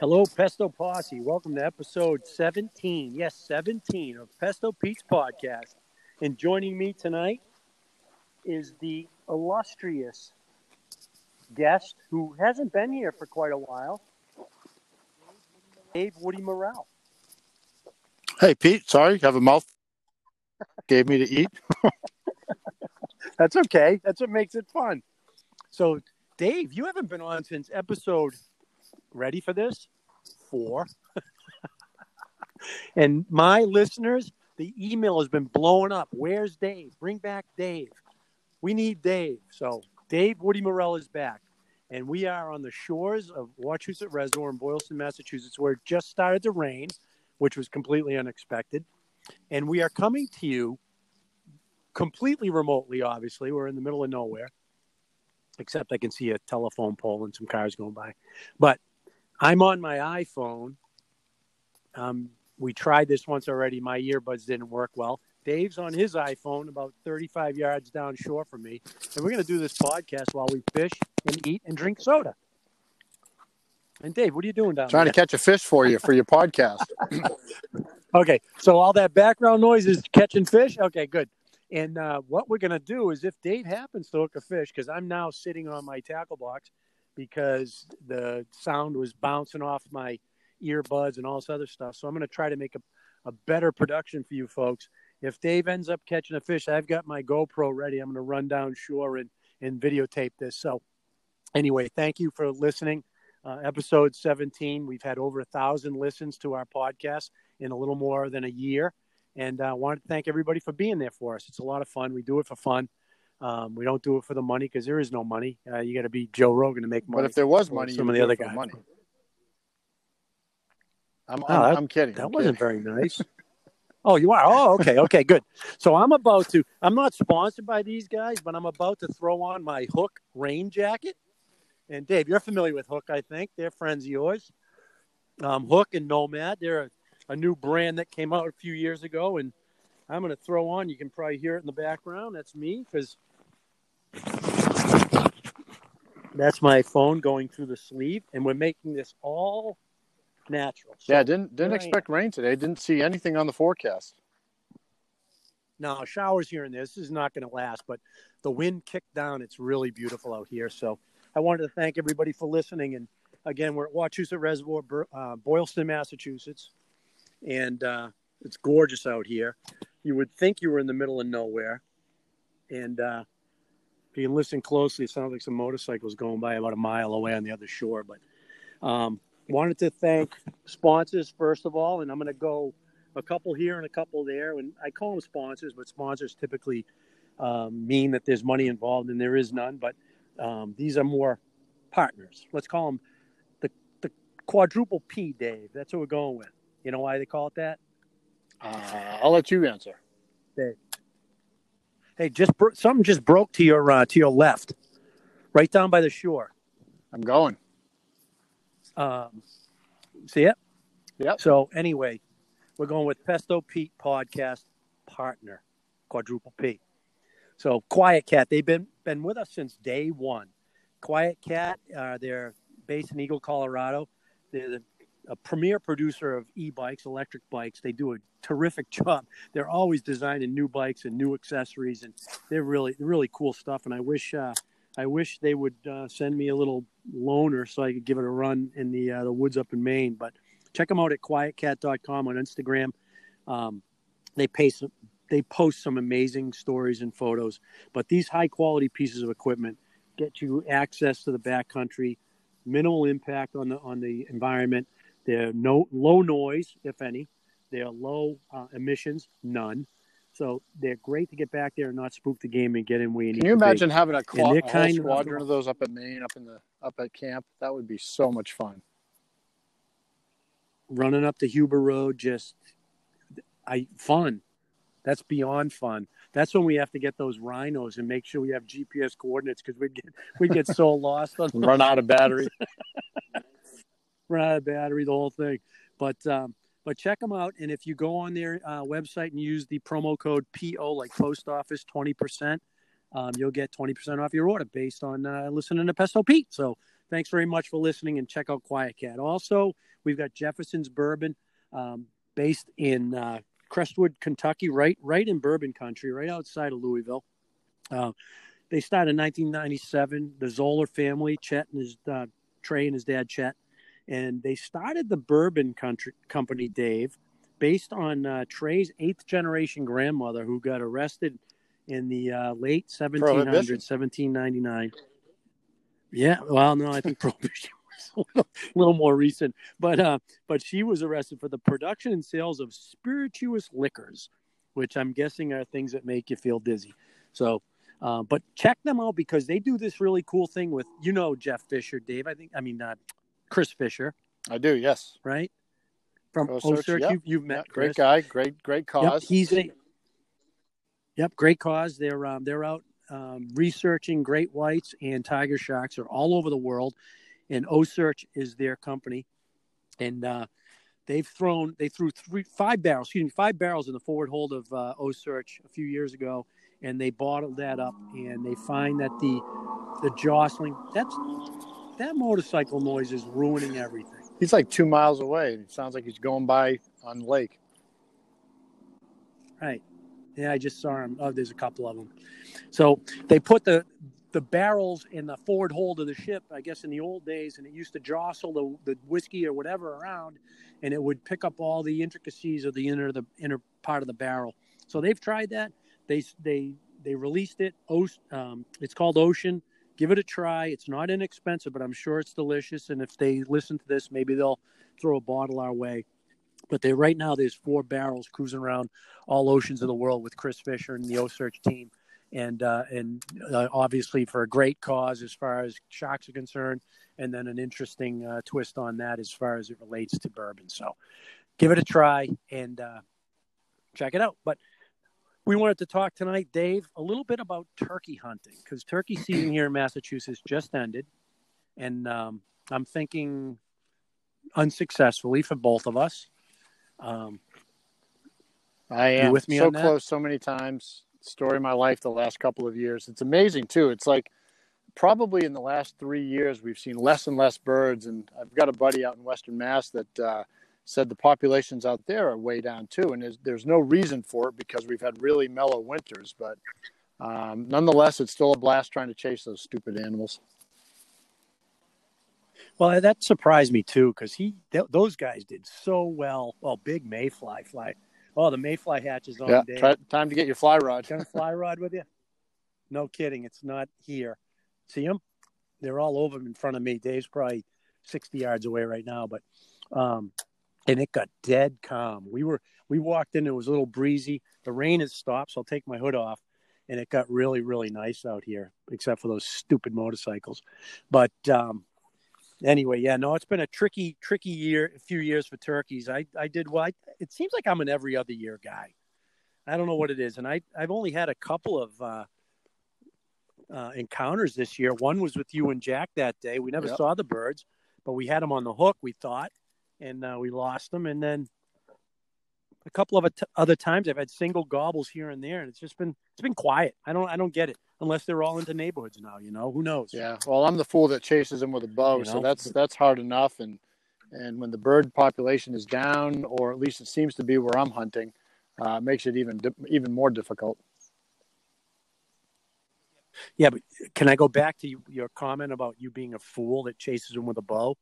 Hello, Pesto Posse. Welcome to episode 17. Yes, 17 of Pesto Pete's podcast. And joining me tonight is the illustrious guest who hasn't been here for quite a while, Dave Woody Morrell. Hey, Pete. Sorry, you have a mouth. Gave me to eat. That's okay. That's what makes it fun. So, Dave, you haven't been on since episode. Ready for this? Four. and my listeners, the email has been blowing up. Where's Dave? Bring back Dave. We need Dave. So, Dave Woody Morrell is back. And we are on the shores of Wachusett Reservoir in Boylston, Massachusetts, where it just started to rain, which was completely unexpected. And we are coming to you completely remotely, obviously. We're in the middle of nowhere, except I can see a telephone pole and some cars going by. But I'm on my iPhone. Um, we tried this once already. My earbuds didn't work well. Dave's on his iPhone about 35 yards down shore from me. And we're going to do this podcast while we fish and eat and drink soda. And Dave, what are you doing down Trying there? Trying to catch a fish for you for your podcast. Okay, so all that background noise is catching fish. Okay, good. And uh, what we're gonna do is, if Dave happens to hook a fish, because I'm now sitting on my tackle box because the sound was bouncing off my earbuds and all this other stuff. So I'm gonna try to make a, a better production for you folks. If Dave ends up catching a fish, I've got my GoPro ready. I'm gonna run down shore and and videotape this. So anyway, thank you for listening. Uh, episode 17. We've had over a thousand listens to our podcast in a little more than a year. And I uh, wanted to thank everybody for being there for us. It's a lot of fun. We do it for fun. Um, we don't do it for the money because there is no money. Uh, you got to be Joe Rogan to make money. But if there was money, some of the other do it for guys. Money. I'm, Oh, I'm, that- I'm kidding. That I'm wasn't kidding. very nice. oh, you are? Oh, okay. Okay, good. So I'm about to, I'm not sponsored by these guys, but I'm about to throw on my Huk rain jacket. And Dave, you're familiar with Huk, I think. They're friends of yours. Um, Huk and Nomad, they're a, a new brand that came out a few years ago. And I'm going to throw on, you can probably hear it in the background. That's me because that's my phone going through the sleeve. And we're making this all natural. So Yeah, didn't didn't Here I am. expect rain today. Didn't see anything on the forecast. Now, showers here and there. This is not going to last, but the wind kicked down. It's really beautiful out here. So I wanted to thank everybody for listening. And again, we're at Wachusett Reservoir, uh, Boylston, Massachusetts. And uh, it's gorgeous out here. You would think you were in the middle of nowhere. And uh, if you listen closely, it sounds like some motorcycles going by about a mile away on the other shore. But um, wanted to thank sponsors, first of all. And I'm going to go a couple here and a couple there. And I call them sponsors, but sponsors typically um, mean that there's money involved, and there is none. But um, these are more partners. Let's call them the the quadruple P, Dave. That's what we're going with. You know why they call it that? Uh, I'll let you answer. Hey, just bro- something just broke to your uh, to your left, right down by the shore. I'm going. Um, see it? Yep. So anyway, we're going with Pesto Pete podcast partner, quadruple P. So QuietKat, they've been been with us since day one. QuietKat, uh, they're based in Eagle, Colorado. They're the, a premier producer of e-bikes, electric bikes. They do a terrific job. They're always designing new bikes and new accessories, and they're really really cool stuff. And I wish uh, I wish they would uh, send me a little loaner so I could give it a run in the uh, the woods up in Maine. But check them out at quietkat.com on Instagram. Um, they pay some, they post some amazing stories and photos. But these high quality pieces of equipment get you access to the backcountry, minimal impact on the on the environment. They're no low noise, if any. They're low uh, emissions, none. So they're great to get back there and not spook the game and get in where you Can you imagine having a, they're a whole squadron of those up at Maine, up in the up at camp? That would be so much fun. running up the Huber Road, just I fun. That's beyond fun. That's when we have to get those rhinos and make sure we have GPS coordinates because we get we get so lost on Run out of battery. run out of battery, the whole thing. But um, but check them out, and if you go on their uh, website and use the promo code PO like post office twenty percent, um, you'll get twenty percent off your order based on uh, listening to Pesto Pete. So thanks very much for listening and check out QuietKat. Also, we've got Jefferson's Bourbon, um, based in uh, Crestwood, Kentucky, right right in Bourbon Country, right outside of Louisville. Uh, they started in 1997. The Zoeller family, Chet and his uh, Trey and his dad Chet, and they started the Bourbon Country Company, Dave, based on uh, Trey's eighth generation grandmother who got arrested in the uh, late 1700s, 1799. Yeah, well, no, I think prohibition was a little, little more recent, but uh, but she was arrested for the production and sales of spirituous liquors, which I'm guessing are things that make you feel dizzy. So, uh, but check them out because they do this really cool thing with you know Jeff Fisher, Dave. I think I mean uh, Chris Fischer. I do, yes. Right from OCEARCH, yep. you've, you've met. Yep. Great guy, great great cause. Yep, he's a Yep, great cause. They're um, they're out um, researching great whites and tiger sharks are all over the world, and OCEARCH is their company, and uh, they've thrown they threw three five barrels, excuse me, five barrels in the forward hold of uh, OCEARCH a few years ago, and they bottled that up, and they find that the the jostling that's that motorcycle noise is ruining everything. He's like two miles away. It sounds like he's going by on the lake. Right. Yeah, I just saw him. Oh, there's a couple of them. So they put the the barrels in the forward hold of the ship. I guess in the old days, and it used to jostle the, the whiskey or whatever around, and it would pick up all the intricacies of the inner the inner part of the barrel. So they've tried that. They they they released it. Um, it's called Ocean. Give it a try. It's not inexpensive, but I'm sure it's delicious. And if they listen to this, maybe they'll throw a bottle our way. But they right now there's four barrels cruising around all oceans of the world with Chris Fischer and the OCEARCH team, and uh, and uh, obviously for a great cause as far as sharks are concerned, and then an interesting uh, twist on that as far as it relates to bourbon. So give it a try and uh, check it out. But we wanted to talk tonight, Dave, a little bit about turkey hunting because turkey season here in Massachusetts just ended, and um, I'm thinking unsuccessfully for both of us. Um, I am with me so close so many times. Story of my life the last couple of years. It's amazing too. It's like probably in the last three years we've seen less and less birds. And I've got a buddy out in Western Mass that uh, said the populations out there are way down too. And there's, there's no reason for it because we've had really mellow winters. But um, nonetheless, it's still a blast trying to chase those stupid animals. Well, that surprised me too because he th- those guys did so well. Well, big mayfly fly. Oh, the mayfly hatches on. Yeah, try, time to get your fly rod. Got a fly rod with you? No kidding. It's not here. See them? They're all over in front of me. Dave's probably sixty yards away right now, but um, and it got dead calm. We were we walked in. It was a little breezy. The rain has stopped, so I'll take my hood off, and it got really really nice out here, except for those stupid motorcycles. But um, anyway, yeah, no, it's been a tricky, tricky year, a few years for turkeys. I, I did well. I, it seems like I'm an every other year guy. I don't know what it is, and I, I've only had a couple of uh, uh, encounters this year. One was with you and Jack that day. We never yep. saw the birds, but we had them on the hook. We thought, and uh, we lost them. And then a couple of other times, I've had single gobbles here and there, and it's just been it's been quiet. I don't I don't get it unless they're all into neighborhoods now. You know, who knows? Yeah. Well, I'm the fool that chases them with a bow, you know? so that's that's hard enough. And and when the bird population is down, or at least it seems to be where I'm hunting, uh, makes it even even more difficult. Yeah, but can I go back to you, your comment about you being a fool that chases them with a bow?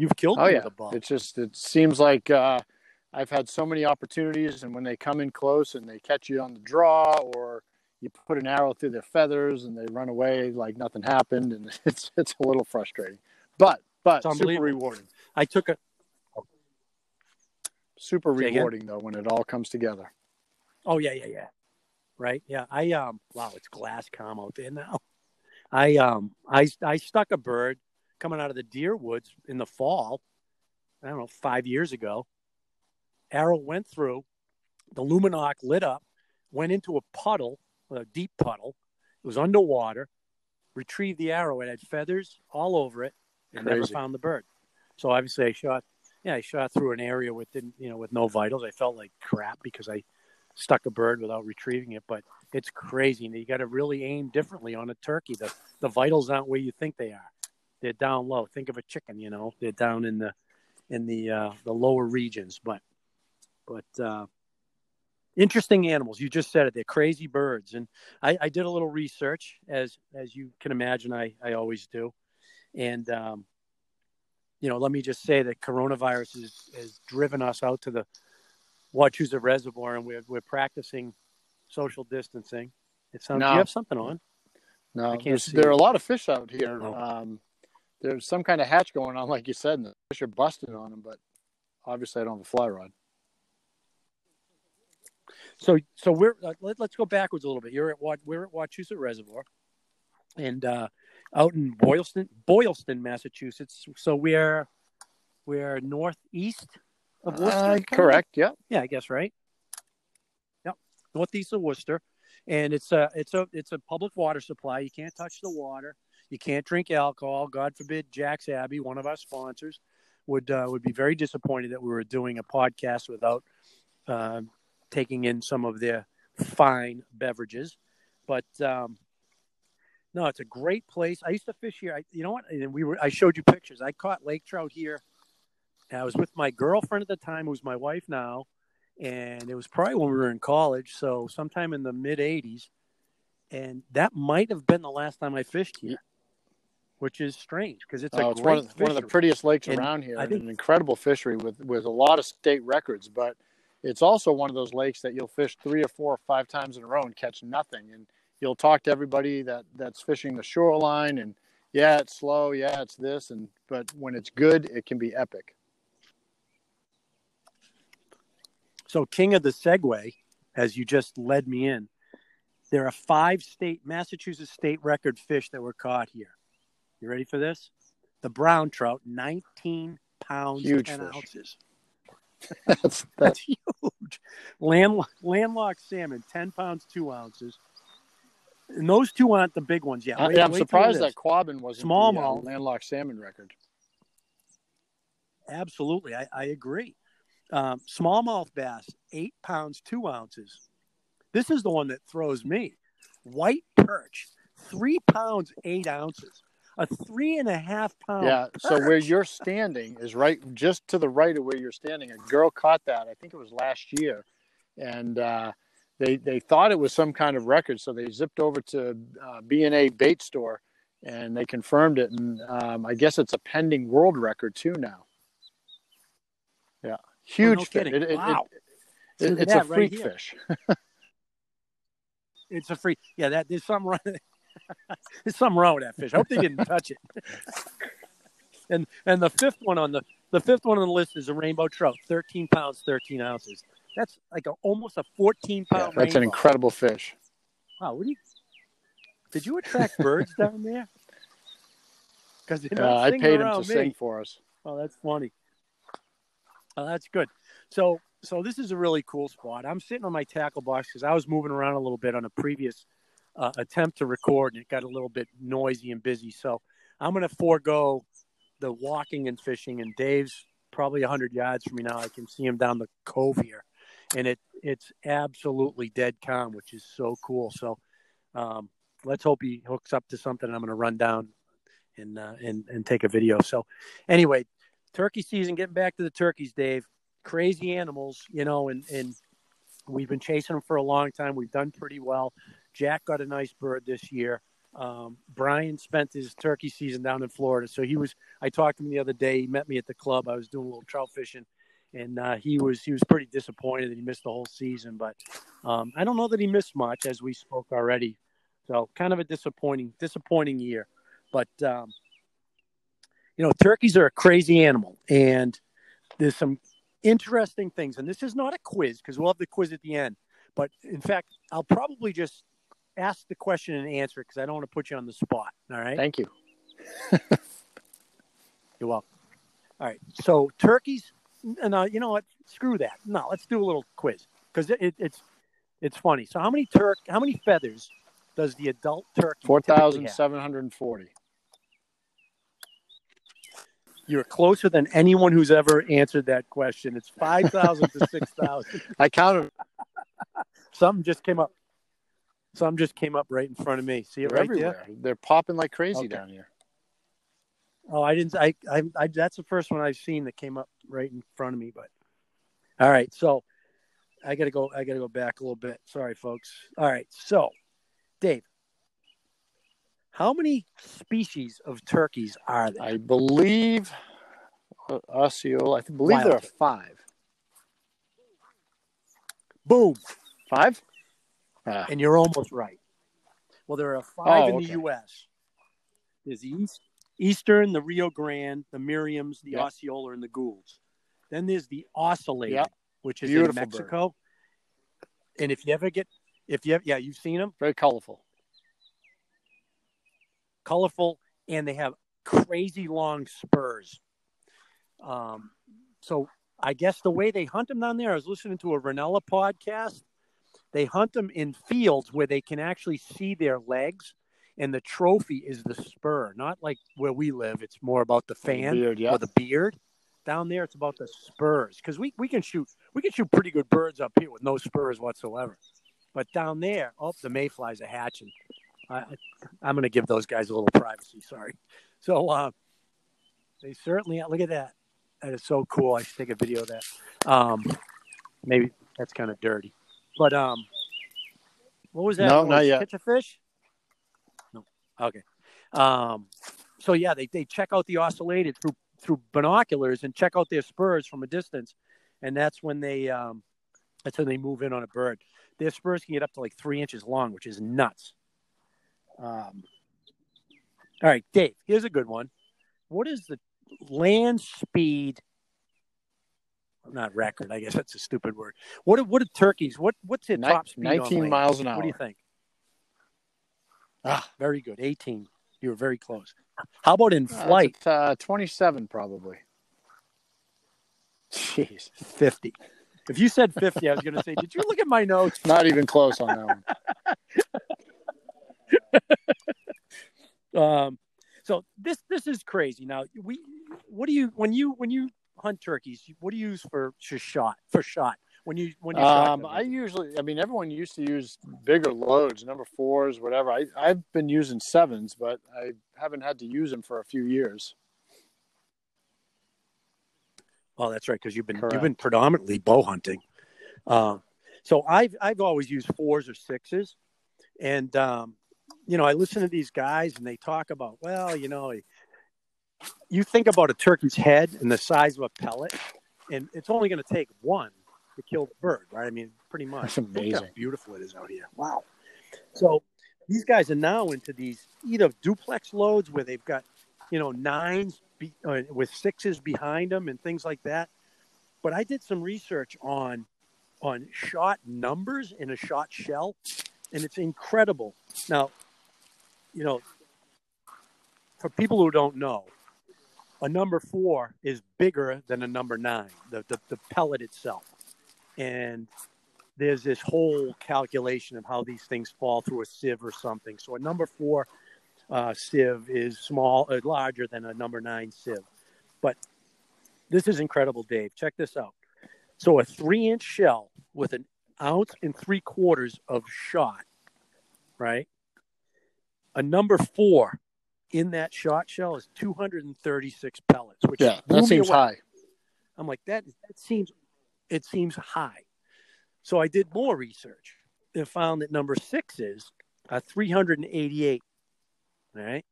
You've killed oh, yeah. with a bow. It's just it seems like uh, I've had so many opportunities, and when they come in close and they catch you on the draw, or you put an arrow through their feathers and they run away like nothing happened, and it's it's a little frustrating, but but super rewarding. I took a super Say rewarding again? though when it all comes together. Oh yeah, yeah, yeah. Right? Yeah. I um wow, it's glass calm out there now. I um I I stuck a bird coming out of the deer woods in the fall. I don't know, five years ago. Arrow went through, the Lumenok lit up, went into a puddle a deep puddle. It was underwater. Retrieved the arrow. It had feathers all over it, and Crazy. never found the bird. So obviously, I shot. Yeah, I shot through an area with you know with no vitals. I felt like crap because I stuck a bird without retrieving it. But it's crazy. You got to really aim differently on a turkey. The the vitals aren't where you think they are. They're down low. Think of a chicken, you know, they're down in the in the uh, the lower regions. But but uh, interesting animals. You just said it. They're crazy birds, and I, I did a little research, as as you can imagine, I I always do, and um, you know, let me just say that coronavirus has, has driven us out to the Wachusett Reservoir, and we're we're practicing social distancing. It sounds. No. You have something on? No, I can't there are a lot of fish out here. Um, there's some kind of hatch going on, like you said, and the fish are busting on them. But obviously, I don't have a fly rod. So, so we're uh, let, us go backwards a little bit. You're at what we're at Wachusett Reservoir, and uh, out in Boylston, Boylston, Massachusetts. So we're we're northeast of uh, Worcester. Uh, correct. Yeah. Yeah, I guess right. Yep, northeast of Worcester, and it's a it's a it's a public water supply. You can't touch the water. You can't drink alcohol. God forbid, Jack's Abbey, one of our sponsors, would uh, would be very disappointed that we were doing a podcast without uh, taking in some of their fine beverages. But um, no, it's a great place. I used to fish here. I, you know what? And we were. I showed you pictures. I caught lake trout here. I was with my girlfriend at the time, who's my wife now, and it was probably when we were in college. So sometime in the mid '80s, and that might have been the last time I fished here, which is strange because it's, oh, it's one, of, one of the prettiest lakes and around here. I think, an incredible fishery with with a lot of state records, but it's also one of those lakes that you'll fish three or four or five times in a row and catch nothing. And you'll talk to everybody that that's fishing the shoreline and yeah it's slow yeah it's this and but when it's good it can be epic so king of the segue as you just led me in there are five state massachusetts state record fish that were caught here you ready for this the brown trout 19 pounds Huge 10 fish. ounces that's, that's huge Land, landlocked salmon 10 pounds 2 ounces and those two aren't the big ones yet. Wait, yeah, I'm surprised that Quabbin wasn't smallmouth uh, landlocked salmon record. Absolutely, I, I agree. Um, smallmouth bass, eight pounds two ounces. This is the one that throws me. White perch, three pounds eight ounces. A three and a half pound. Yeah. Perch. So where you're standing is right, just to the right of where you're standing. A girl caught that. I think it was last year, and uh, they they thought it was some kind of record, so they zipped over to uh, B and A bait store, and they confirmed it. And um, I guess it's a pending world record too now. Yeah, huge oh, no fish. It, wow. It, it, it's a freak right fish. it's a freak. Yeah, that there's something wrong. there's something wrong with that fish. I hope they didn't touch it. and and the fifth one on the the fifth one on the list is a rainbow trout, 13 pounds, 13 ounces. That's like a, almost a 14 pound. Yeah, that's rainbow. an incredible fish. Wow, what do you? Did you attract birds down there? Because uh, I paid him to me. sing for us. Oh, that's funny. Oh, that's good. So, so this is a really cool spot. I'm sitting on my tackle box because I was moving around a little bit on a previous uh, attempt to record, and it got a little bit noisy and busy. So, I'm going to forego the walking and fishing. And Dave's probably 100 yards from me now. I can see him down the cove here and it it's absolutely dead calm, which is so cool. So um, let's hope he hooks up to something. I'm going to run down and uh, and and take a video. So anyway, turkey season. Getting back to the turkeys, Dave. Crazy animals, you know, and and we've been chasing them for a long time. We've done pretty well. Jack got a nice bird this year. Um, Brian spent his turkey season down in Florida, so he was. I talked to him the other day. He met me at the club. I was doing a little trout fishing and uh, he was he was pretty disappointed that he missed the whole season. But um, I don't know that he missed much, as we spoke already. So kind of a disappointing disappointing year. But um, you know, turkeys are a crazy animal, and there's some interesting things. And this is not a quiz because we'll have the quiz at the end. But in fact, I'll probably just ask the question and answer it because I don't want to put you on the spot. All right. Thank you. You're welcome. All right. So turkeys no, you know what? Screw that. No, let's do a little quiz because it, it, it's it's funny. So, how many turk? How many feathers does the adult turkey? Four thousand seven hundred forty. You're closer than anyone who's ever answered that question. It's five thousand to six thousand. I counted. Something just came up. Something just came up right in front of me. See it They're right everywhere. there? They're popping like crazy okay. down here. Oh, I didn't. I, I, I, that's the first one I've seen that came up right in front of me. But all right, so I gotta go. I gotta go back a little bit. Sorry, folks. All right, so Dave, how many species of turkeys are there? I believe uh, Osceola. I believe Wild. there are five. Boom, five. Ah. And you're almost right. Well, there are five oh, in okay. the U.S. There's the East, Eastern, the Rio Grande, the Merriam's, the yep. Osceola, and the Goulds. Then there's the Ocellated, yep. which is Beautiful in Mexico. Bird. And if you ever get, if you have, yeah, you've seen them. Very colorful. Colorful, and they have crazy long spurs. Um, so I guess the way they hunt them down there, I was listening to a Rinella podcast. They hunt them in fields where they can actually see their legs, and the trophy is the spur, not like where we live. It's more about the fan the beard, yeah. or the beard. Down there, it's about the spurs because we, we can shoot we can shoot pretty good birds up here with no spurs whatsoever. But down there, oh, the mayflies are hatching. I, am going to give those guys a little privacy. Sorry. So uh, they certainly look at that. That is so cool. I should take a video of that. Um, maybe that's kind of dirty, but um, what was that? No, not yet. Catch a fish? No. Okay. Um, so yeah, they, they check out the ocellated through through binoculars and check out their spurs from a distance, and that's when they um, that's when they move in on a bird. Their spurs can get up to like three inches long, which is nuts. Um, all right, Dave. Here's a good one. What is the land speed not record. I guess that's a stupid word. What what are turkeys? What what's it top speed? Nineteen miles an hour. What do you think? Ah, very good. Eighteen. You were very close. How about in uh, flight? Uh, uh, Twenty-seven, probably. Jeez, fifty. If you said fifty, I was going to say, did you look at my notes? Not even close on that one. um, so this this is crazy. Now we, what do you when you when you hunt turkeys? What do you use for shot for shot? When you when you um, I usually, I mean, everyone used to use bigger loads, number fours, whatever. I I've been using sevens, but I haven't had to use them for a few years. Oh, that's right, because you've been Correct. you've been predominantly bow hunting. Uh, so I've I've always used fours or sixes, and um, you know, I listen to these guys and they talk about, well, you know, you think about a turkey's head and the size of a pellet, and it's only going to take one to kill the bird, right? I mean, pretty much. That's amazing. Look how beautiful it is out here. Wow. So these guys are now into these either duplex loads where they've got, you know, nines be, uh, with sixes behind them and things like that. But I did some research on on shot numbers in a shot shell, and it's incredible. Now, you know, for people who don't know, a number four is bigger than a number nine, the, the, the pellet itself. And there's this whole calculation of how these things fall through a sieve or something. So a number four uh, sieve is small, uh, larger than a number nine sieve. But this is incredible, Dave. Check this out. So a three inch shell with an ounce and three quarters of shot, right? A number four in that shot shell is 236 pellets, which yeah, that seems high. I'm like that. That seems it seems high. So I did more research and found that number six is uh, 388. All right.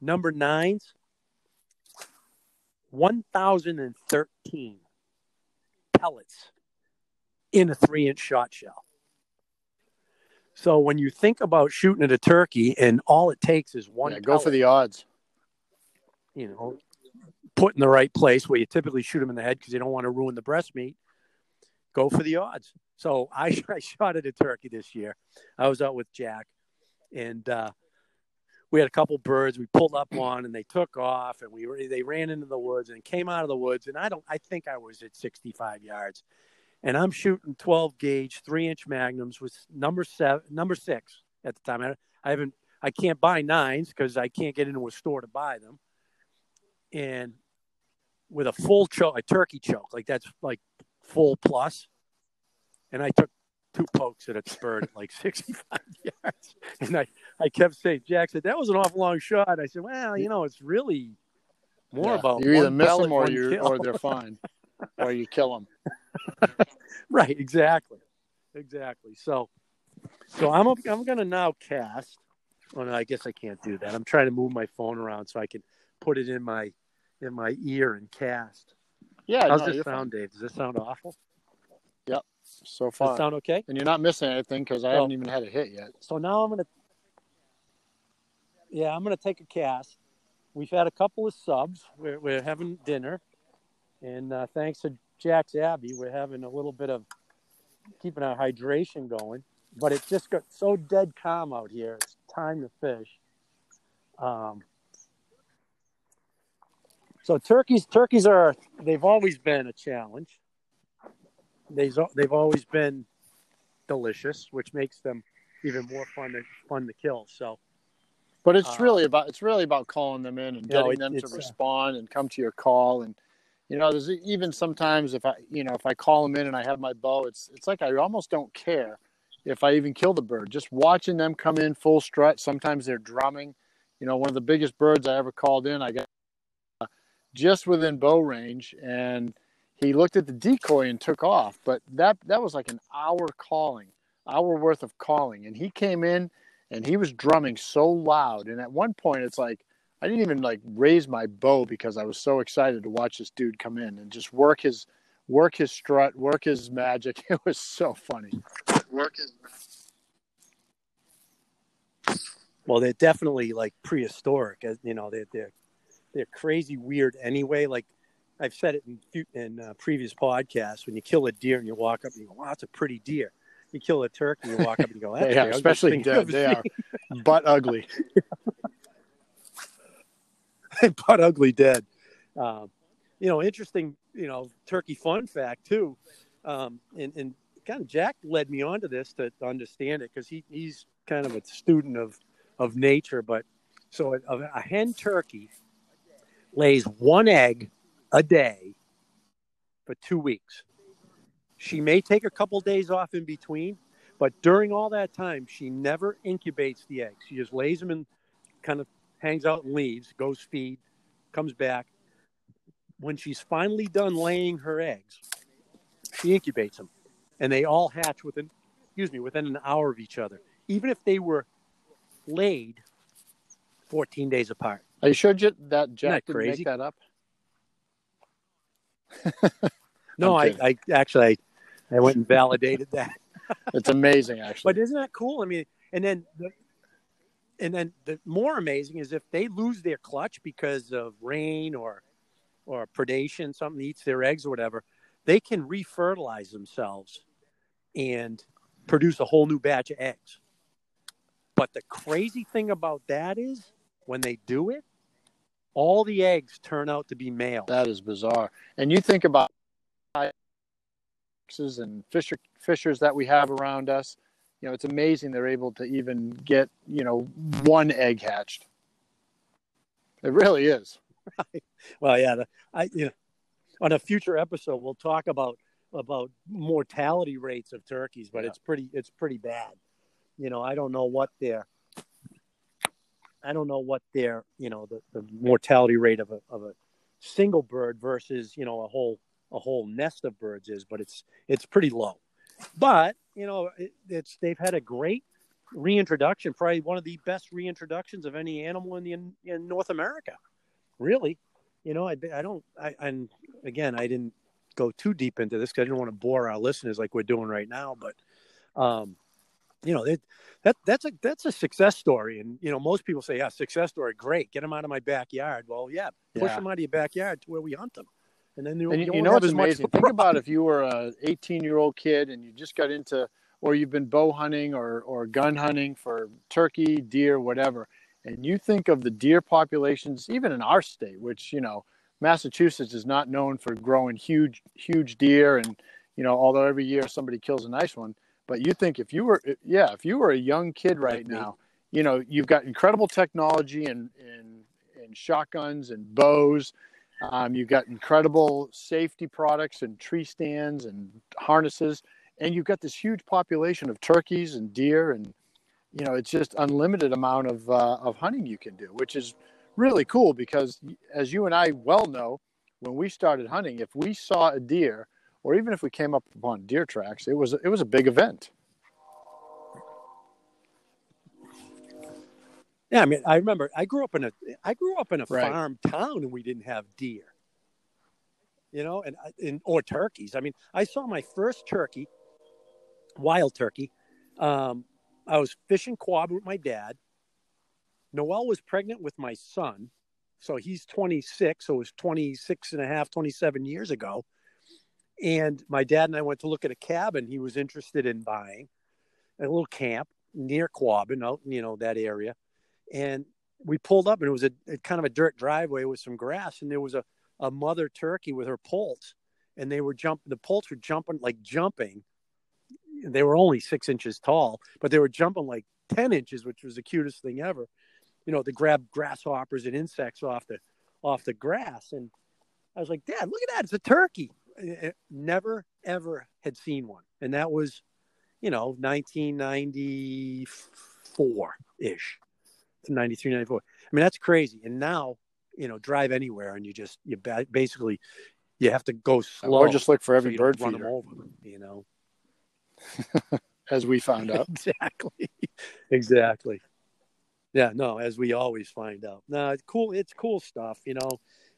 Number nines, 1,013 pellets in a three inch shot shell. So when you think about shooting at a turkey and all it takes is one, yeah, go for the odds. You know, put in the right place where you typically shoot them in the head because you don't want to ruin the breast meat. Go for the odds. So I, I shot at a turkey this year. I was out with Jack, and uh, we had a couple birds. We pulled up on, and they took off, and we they ran into the woods and came out of the woods. And I don't. I think I was at 65 yards, and I'm shooting 12 gauge, three inch magnums with number seven, number six at the time. I, I haven't, I can't buy nines because I can't get into a store to buy them. And with a full choke, a turkey choke, like that's like full plus. And I took two pokes at a spurt at like 65 yards. And I, I kept saying, Jack said, that was an awful long shot. I said, well, you know, it's really more yeah. about you either miss them or you or they're fine, or you kill them. Right, exactly, exactly. So, so I'm I'm gonna now cast. Oh no, I guess I can't do that. I'm trying to move my phone around so I can put it in my in my ear and cast. Yeah, how's no, this sound, fine. Dave? Does this sound awful? Yep, so far. Sound okay? And you're not missing anything because I so, haven't even had a hit yet. So now I'm gonna. Yeah, I'm gonna take a cast. We've had a couple of subs. We're, we're having dinner, and uh, thanks to Jack's Abbey, we're having a little bit of keeping our hydration going. But it just got so dead calm out here. It's time to fish. Um, so turkeys, turkeys are they've always been a challenge. They've they've always been delicious, which makes them even more fun to fun to kill. So, but it's uh, really about it's really about calling them in and getting them to uh, respond uh, and come to your call and you know, there's even sometimes if I, you know, if I call them in and I have my bow, it's it's like I almost don't care if I even kill the bird. Just watching them come in full strut. Sometimes they're drumming. You know, one of the biggest birds I ever called in, I got uh, just within bow range, and he looked at the decoy and took off. But that that was like an hour calling, hour worth of calling, and he came in and he was drumming so loud. And at one point, it's like I didn't even like raise my bow because I was so excited to watch this dude come in and just work his work his strut, work his magic. It was so funny. Work his Well, they're definitely like prehistoric. as You know, they're they're they're crazy weird anyway. Like I've said it in in uh, previous podcasts. When you kill a deer and you walk up and you go, "Wow, that's a pretty deer." You kill a turkey, and you walk up and you go, "That's yeah, especially dead. They are butt ugly. butt ugly dead. Um, you know, interesting. You know, turkey fun fact too, um, and, and kind of Jack led me on to this to, to understand it because he, he's kind of a student of of nature. But so a, a hen turkey lays one egg a day for two weeks. She may take a couple days off in between, but during all that time, she never incubates the eggs. She just lays them and kind of hangs out and leaves, goes feed, comes back. When she's finally done laying her eggs, she incubates them, and they all hatch within, excuse me, within an hour of each other, even if they were laid 14 days apart. Are you sure that Jack didn't crazy? make that up? no, I, I actually I, I went and validated that. it's amazing, actually. But isn't that cool? I mean, and then the, and then the more amazing is if they lose their clutch because of rain or or predation, something eats their eggs or whatever, they can refertilize themselves and produce a whole new batch of eggs. But the crazy thing about that is when they do it, all the eggs turn out to be male. That is bizarre. And you think about and fisher fishers that we have around us you know, it's amazing they're able to even get, you know, one egg hatched. It really is. Right. Well, yeah. The, I, you know, on a future episode, we'll talk about about mortality rates of turkeys, but yeah. it's pretty it's pretty bad. You know, I don't know what their I don't know what their you know the, the mortality rate of a of a single bird versus you know a whole a whole nest of birds is, but it's it's pretty low. But you know, it, it's they've had a great reintroduction, probably one of the best reintroductions of any animal in the in, in North America. Really, you know, I, I don't, I, and again, I didn't go too deep into this because I didn't want to bore our listeners like we're doing right now. But, um, you know, it, that that's a that's a success story, and you know, most people say, "Yeah, success story, great, get them out of my backyard." Well, yeah, push yeah. them out of your backyard to where we hunt them and then you, and you, you know what's amazing? Think about if you were a 18 year old kid and you just got into, or you've been bow hunting or or gun hunting for turkey, deer, whatever, and you think of the deer populations, even in our state, which you know Massachusetts is not known for growing huge huge deer, and you know although every year somebody kills a nice one, but you think if you were yeah if you were a young kid right now, you know you've got incredible technology and in, in, in shotguns and bows um, you've got incredible safety products and tree stands and harnesses, and you've got this huge population of turkeys and deer, and you know it's just unlimited amount of uh, of hunting you can do, which is really cool because, as you and I well know, when we started hunting, if we saw a deer, or even if we came up upon deer tracks, it was it was a big event. Yeah, I mean, I remember I grew up in a I grew up in a right. farm town and we didn't have deer. You know, and in or turkeys. I mean, I saw my first turkey, wild turkey. Um, I was fishing quad with my dad. Noel was pregnant with my son. So he's 26. So it was 26 and a half, 27 years ago. And my dad and I went to look at a cabin he was interested in buying, a little camp near Quabbin, out you know that area and we pulled up and it was a, a, kind of a dirt driveway with some grass and there was a, a mother turkey with her poults and they were jumping the poults were jumping like jumping. They were only six inches tall but they were jumping like 10 inches which was the cutest thing ever. You know to grab grasshoppers and insects off the off the grass and i was like dad look at that it's a turkey. Never ever had seen one and that was you know 1994 ish 93, 94. I mean, that's crazy. And now, you know, drive anywhere and you just, you basically, you have to go slow. Or just look for every so bird run them over, you know. as we found out. exactly. exactly. Yeah, no, as we always find out. No, it's cool. It's cool stuff, you know,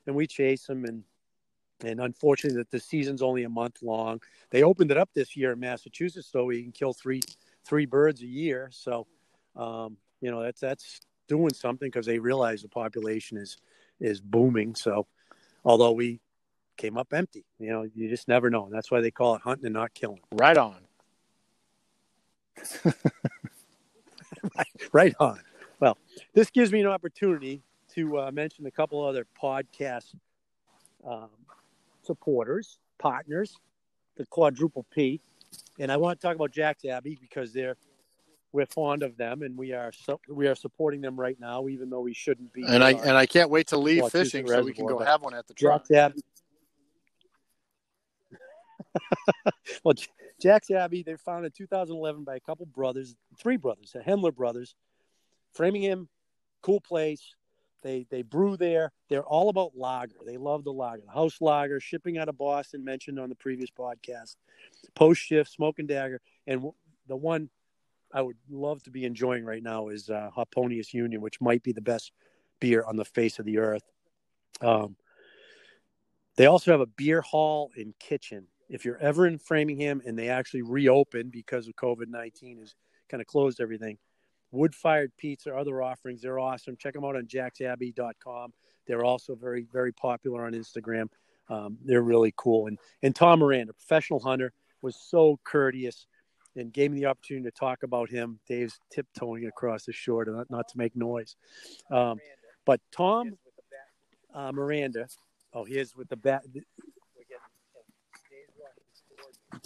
and we chase them and, and unfortunately that the season's only a month long. They opened it up this year in Massachusetts so we can kill three, three birds a year. So, um, you know, that's, that's, doing something because they realize the population is is booming. So, although we came up empty, you know, you just never know. And that's why they call it hunting and not killing. Right on. right, right on. Well, this gives me an opportunity to uh, mention a couple other podcast um, supporters, partners, the quadruple P. And I want to talk about Jack's Abbey because they're we're fond of them and we are so, we are supporting them right now, even though we shouldn't be. And I and I can't wait to leave fishing so we can go have one at the truck. Jack's Abbey. well, Jack's Abbey, they founded in 2011 by a couple brothers, three brothers, the Hendler brothers, Framingham, cool place. They they brew there. They're all about lager. They love the lager, the house lager, shipping out of Boston, mentioned on the previous podcast. Post shift, smoking dagger, and the one I would love to be enjoying right now is uh, Hoponius Union, which might be the best beer on the face of the earth. Um, they also have a beer hall and kitchen. If you're ever in Framingham and they actually reopen because of COVID 19 has kind of closed everything, wood fired pizza, other offerings, they're awesome. Check them out on jacksabbey.com. They're also very, very popular on Instagram. Um, they're really cool. And, and Tom Miranda, a professional hunter, was so courteous and gave me the opportunity to talk about him. Dave's tiptoeing across the shore to not, not to make noise. Um, but Tom uh, Miranda, oh, he is with the bat.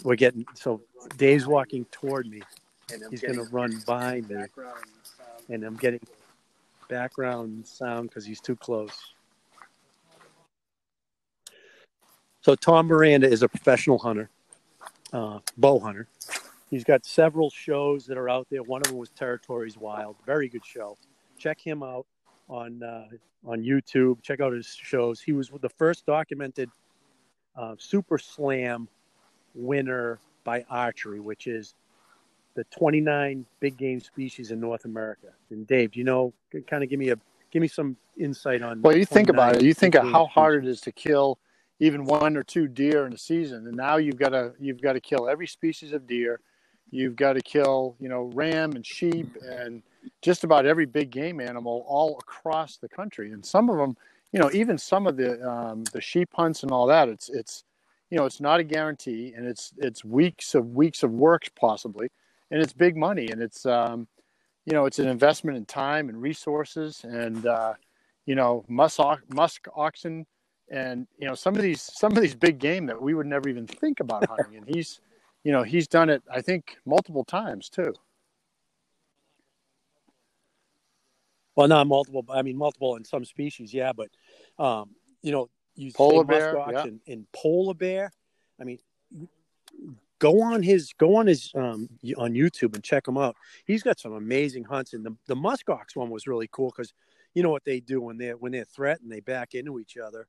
We're getting so Dave's walking toward me. He's going to run by me, and I'm getting background sound because he's too close. So Tom Miranda is a professional hunter, uh, bow hunter, He's got several shows that are out there. One of them was Territories Wild. Very good show. Check him out on uh, on YouTube. Check out his shows. He was the first documented uh, Super Slam winner by archery, which is the 29 big game species in North America. And Dave, do you know? Kind of give me a give me some insight on. Well, you think about it. You think of how hard it is to kill even one or two deer in a season, and now you've got to you've got to kill every species of deer You've got to kill, you know, ram and sheep and just about every big game animal all across the country. And some of them, you know, even some of the um, the sheep hunts and all that, it's it's you know, it's not a guarantee, and it's it's weeks of weeks of work possibly, and it's big money, and it's um, you know, it's an investment in time and resources, and uh, you know, musk musk oxen, and you know, some of these some of these big game that we would never even think about hunting, and he's you know, he's done it, I think, multiple times too. Well, not multiple. I mean, multiple in some species, yeah. But um, you know, you polar bear yeah. and, and, polar bear. I mean, go on his go on his um, on YouTube and check him out. He's got some amazing hunts, and the the muskox one was really cool because you know what they do when they're when they're threatened, they back into each other,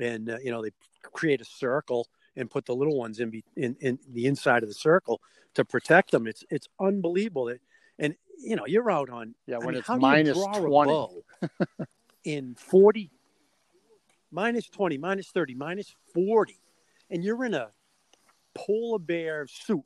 and uh, you know they create a circle and put the little ones in, be, in in the inside of the circle to protect them. It's it's unbelievable. That, and you know you're out on yeah when I mean, it's minus twenty in forty, minus twenty, minus thirty, minus forty, and you're in a polar bear suit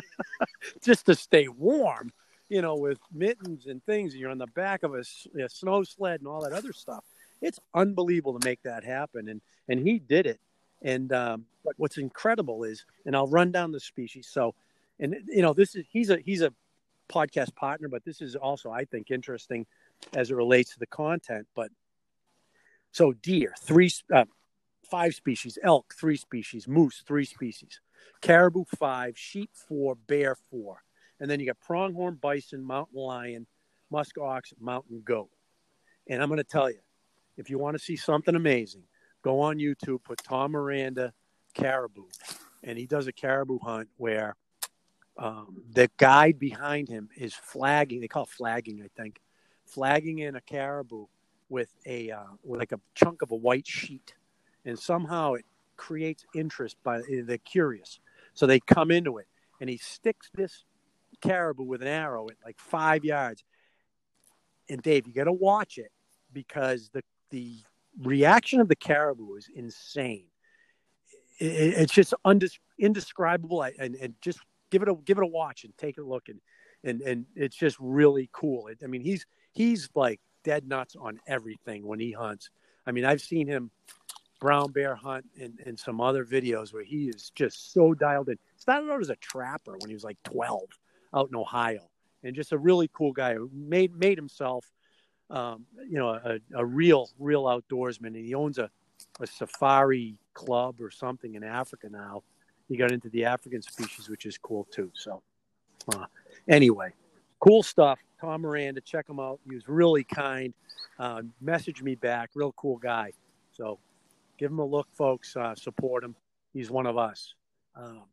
just to stay warm you know, with mittens and things. And you're on the back of a, a snow sled and all that other stuff. It's unbelievable to make that happen, and and he did it. And um, what's incredible is, and I'll run down the species. So, and you know, this is he's a he's a podcast partner, but this is also I think interesting as it relates to the content. But so deer, three, uh, five species, elk, three species, moose, three species, caribou, five, sheep, four, bear, four. And then you got pronghorn bison, mountain lion, musk ox, mountain goat. And I'm going to tell you, if you want to see something amazing, go on YouTube, put Tom Miranda caribou, and he does a caribou hunt where um, the guide behind him is flagging. They call it flagging, I think, flagging in a caribou with a uh, with like a chunk of a white sheet, and somehow it creates interest by the curious. So they come into it, and he sticks this caribou with an arrow at like five yards. And Dave, you got to watch it because the the reaction of the caribou is insane. It, it's just undis- indescribable, and, and just give it a give it a watch and take a look, and and and it's just really cool. It, I mean, he's he's like dead nuts on everything when he hunts. I mean, I've seen him brown bear hunt and, and some other videos where he is just so dialed in. Started out as a trapper when he was like 12 out in Ohio, and just a really cool guy who made made himself, um, you know, a, a real real outdoorsman, and he owns a, a safari club or something in Africa now. He got into the African species, which is cool too. So, uh, anyway, cool stuff. Tom Miranda, check him out. He was really kind. Uh, messaged me back. Real cool guy. So, give him a look, folks. Uh, support him. He's one of us. Um,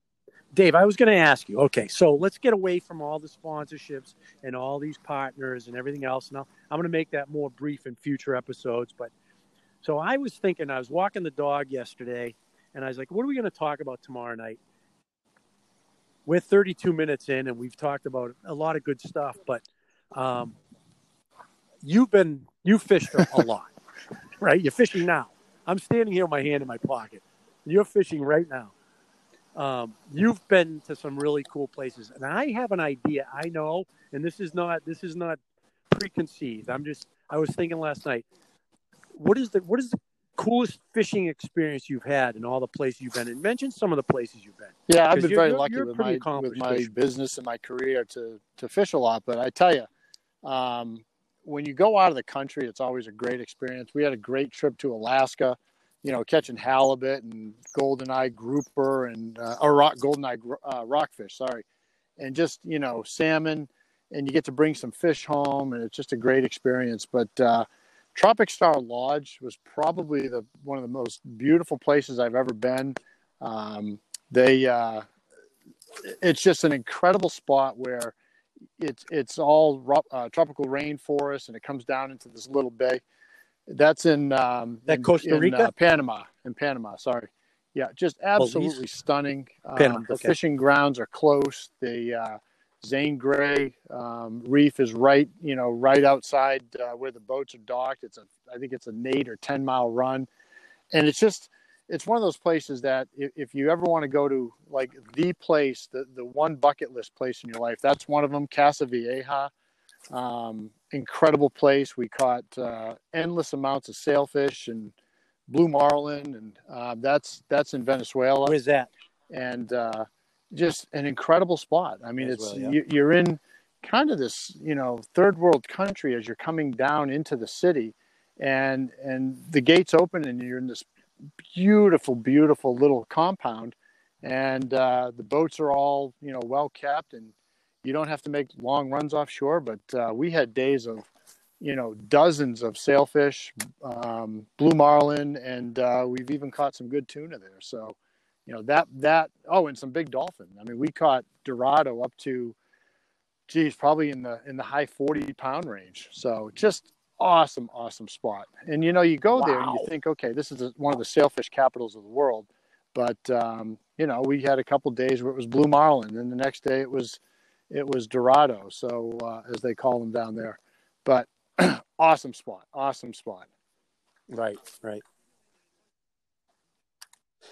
Dave, I was going to ask you. Okay, so let's get away from all the sponsorships and all these partners and everything else. Now, I'm going to make that more brief in future episodes. But so I was thinking, I was walking the dog yesterday, and I was like, "What are we going to talk about tomorrow night?" We're 32 minutes in, and we've talked about a lot of good stuff. But um, you've been you fished a lot, right? You're fishing now. I'm standing here with my hand in my pocket. You're fishing right now. Um, you've been to some really cool places, and I have an idea. I know, and this is not this is not preconceived. I'm just I was thinking last night. What is the what is the coolest fishing experience you've had in all the places you've been? And mention some of the places you've been. Yeah, I've been very you're, lucky you're with my with my business and my career to to fish a lot. But I tell you, um, when you go out of the country, it's always a great experience. We had a great trip to Alaska you know, catching halibut and goldeneye grouper and uh, or rock, goldeneye uh, rockfish, sorry, and just you know salmon, and you get to bring some fish home, and it's just a great experience. But uh, Tropic Star Lodge was probably the one of the most beautiful places I've ever been. Um, they, uh, it's just an incredible spot where it's it's all uh, tropical rainforest, and it comes down into this little bay that's in um, that in, Costa Rica, in, uh, Panama, in Panama. Sorry, yeah, just absolutely Belize? stunning. Um, the okay. fishing grounds are close. The uh, Zane Grey um, Reef is right, you know, right outside uh, where the boats are docked. It's a, I think it's an eight or ten mile run, and it's just, it's one of those places that if, if you ever want to go to, like the place, the the one bucket list place in your life, that's one of them. Casa Vieja. Um, incredible place. We caught uh, endless amounts of sailfish and blue marlin, and uh, that's that's in Venezuela. Where's that? And uh, just an incredible spot. I mean, it's yeah. you, you're in kind of this you know third world country as you're coming down into the city, and and the gates open and you're in this beautiful, beautiful little compound, and uh, the boats are all you know well kept and you don't have to make long runs offshore, but uh, we had days of, you know, dozens of sailfish, um, blue marlin, and uh, we've even caught some good tuna there. So, you know, that, that, oh, and some big dolphin. I mean, we caught Dorado up to, geez, probably in the, in the high 40 pound range. So just awesome, awesome spot. And you know, you go wow. there and you think, okay, this is a, one of the sailfish capitals of the world. But um, you know, we had a couple days where it was blue marlin, and the next day it was it was dorado, so uh, as they call them down there. But awesome spot, awesome spot. Right, right.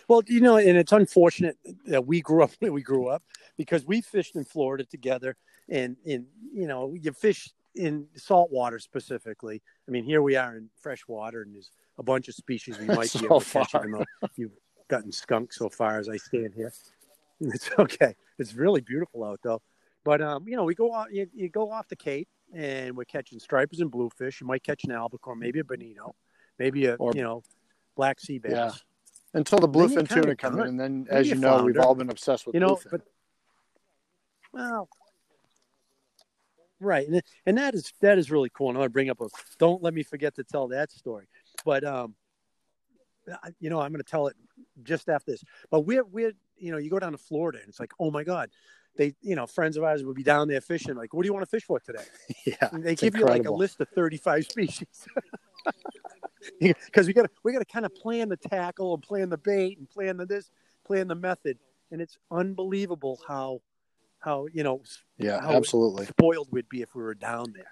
Well, you know, and it's unfortunate that we grew up where we grew up because we fished in Florida together, and in you know, you fish in salt water specifically. I mean, here we are in fresh water, and there's a bunch of species we might so be able to catch, even though you've gotten skunk so far as I stand here. It's okay. It's really beautiful out though. But um, you know, we go off You, you go off the Cape, and we're catching stripers and bluefish. You might catch an albacore, maybe a bonito, maybe a or, you know, black sea bass. Yeah. Until the bluefin tuna come in, and then, as you know, we've all been obsessed with you know, bluefin. But, well, right, and, and that is that is really cool. And I want to bring up a. Don't let me forget to tell that story. But um, you know, I'm going to tell it just after this. But we're we're you know, you go down to Florida, and it's like, oh my god, they you know friends of ours would be down there fishing like what do you want to fish for today yeah and they give incredible. you like a list of 35 species because we got to we got to kind of plan the tackle and plan the bait and plan the this, plan the method, and it's unbelievable how how you know yeah absolutely spoiled we'd be if we were down there.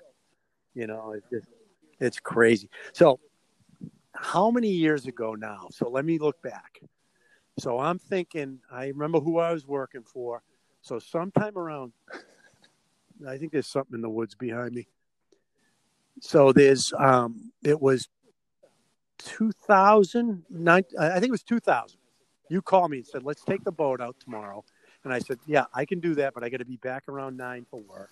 You know, it's just, it's crazy. So, how many years ago now? So let me look back. So I'm thinking. I remember who I was working for. So sometime around, I think there's something in the woods behind me. So there's um, it was 2000, I think it was 2000. You called me and said, let's take the boat out tomorrow. And I said, yeah, I can do that, but I got to be back around nine for work.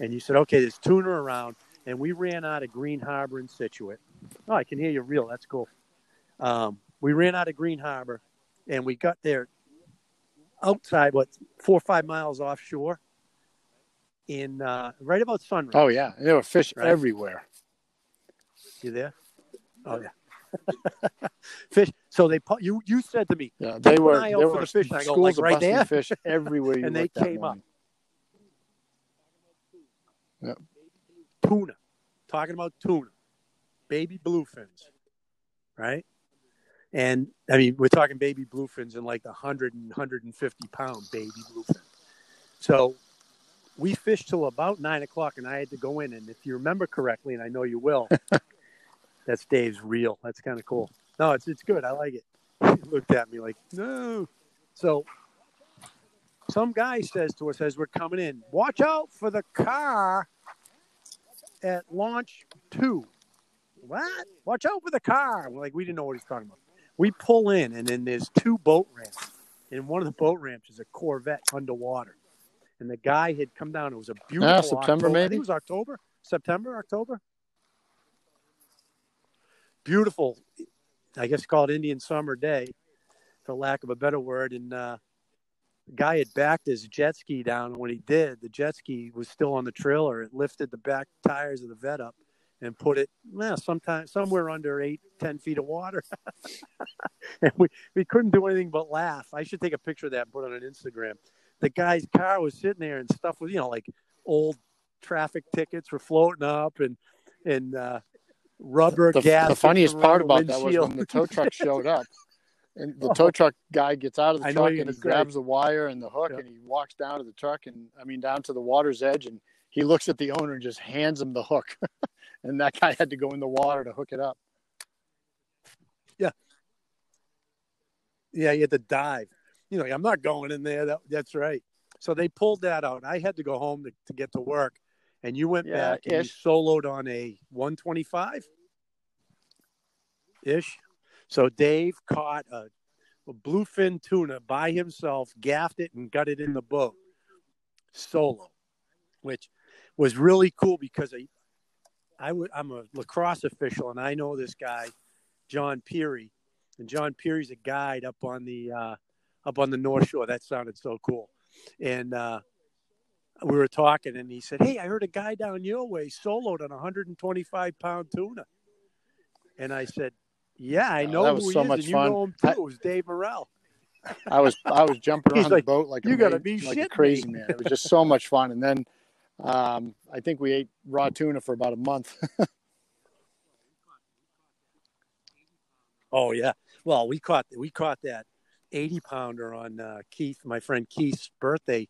And you said, okay, there's tuna around. And we ran out of Green Harbor in Scituate. Oh, I can hear you real. That's cool. Um, we ran out of Green Harbor and we got there outside, what, four or five miles offshore in uh, right about sunrise. Oh, yeah. There were fish right? everywhere. You there? Oh yeah. fish. So they you you said to me, yeah, they were they were the fish. I go like right there, fish everywhere. and they came up. Yeah. Tuna, talking about tuna, baby bluefins, right? And I mean, we're talking baby bluefins in like the 100 and 150 pound baby bluefin. So we fished till about nine o'clock, and I had to go in. And if you remember correctly, and I know you will, that's Dave's reel. That's kind of cool. No, it's it's good. I like it. He looked at me like, no. So some guy says to us as we're coming in, watch out for the car at launch two. What? Watch out for the car. We're like, we didn't know what he's talking about. We pull in, and then there's two boat ramps. And one of the boat ramps is a Corvette underwater. And the guy had come down. It was a beautiful ah, September, October. maybe? I think it was October, September, October beautiful, I guess called Indian summer day, for lack of a better word. And uh, the guy had backed his jet ski down. And when he did, the jet ski was still on the trailer. It lifted the back tires of the vet up and put it, well, sometime somewhere under eight, ten feet of water. and we, we couldn't do anything but laugh. I should take a picture of that and put it on Instagram. The guy's car was sitting there and stuff was, you know, like old traffic tickets were floating up and and uh, rubber the, gas. The funniest part about that was when the tow truck showed up. And the tow truck guy gets out of the truck and he grabs the wire and the hook yeah. and he walks down to the truck and I mean down to the water's edge and he looks at the owner and just hands him the hook. and that guy had to go in the water to hook it up. Yeah. Yeah, you had to dive. You know, I'm not going in there. That, that's right. So they pulled that out. I had to go home to, to get to work and you went yeah, back and you soloed on a 125 ish. So Dave caught a, a bluefin tuna by himself, gaffed it, and got it in the boat solo, which was really cool because I, I I'm a lacrosse official and I know this guy, John Peary, and John Peary's a guide up on the uh, up on the North Shore. That sounded so cool, and uh, we were talking and he said, Hey, I heard a guy down your way soloed on a 125 pound tuna. And I said, Yeah, I know oh, that was so much fun. You know him too. It was Dave Morrell. I was I was jumping on like, the boat like you got to be like a crazy me. man. It was just so much fun. And then um, I think we ate raw tuna for about a month. oh yeah, well we caught we caught that eighty pounder on uh, Keith, my friend Keith's birthday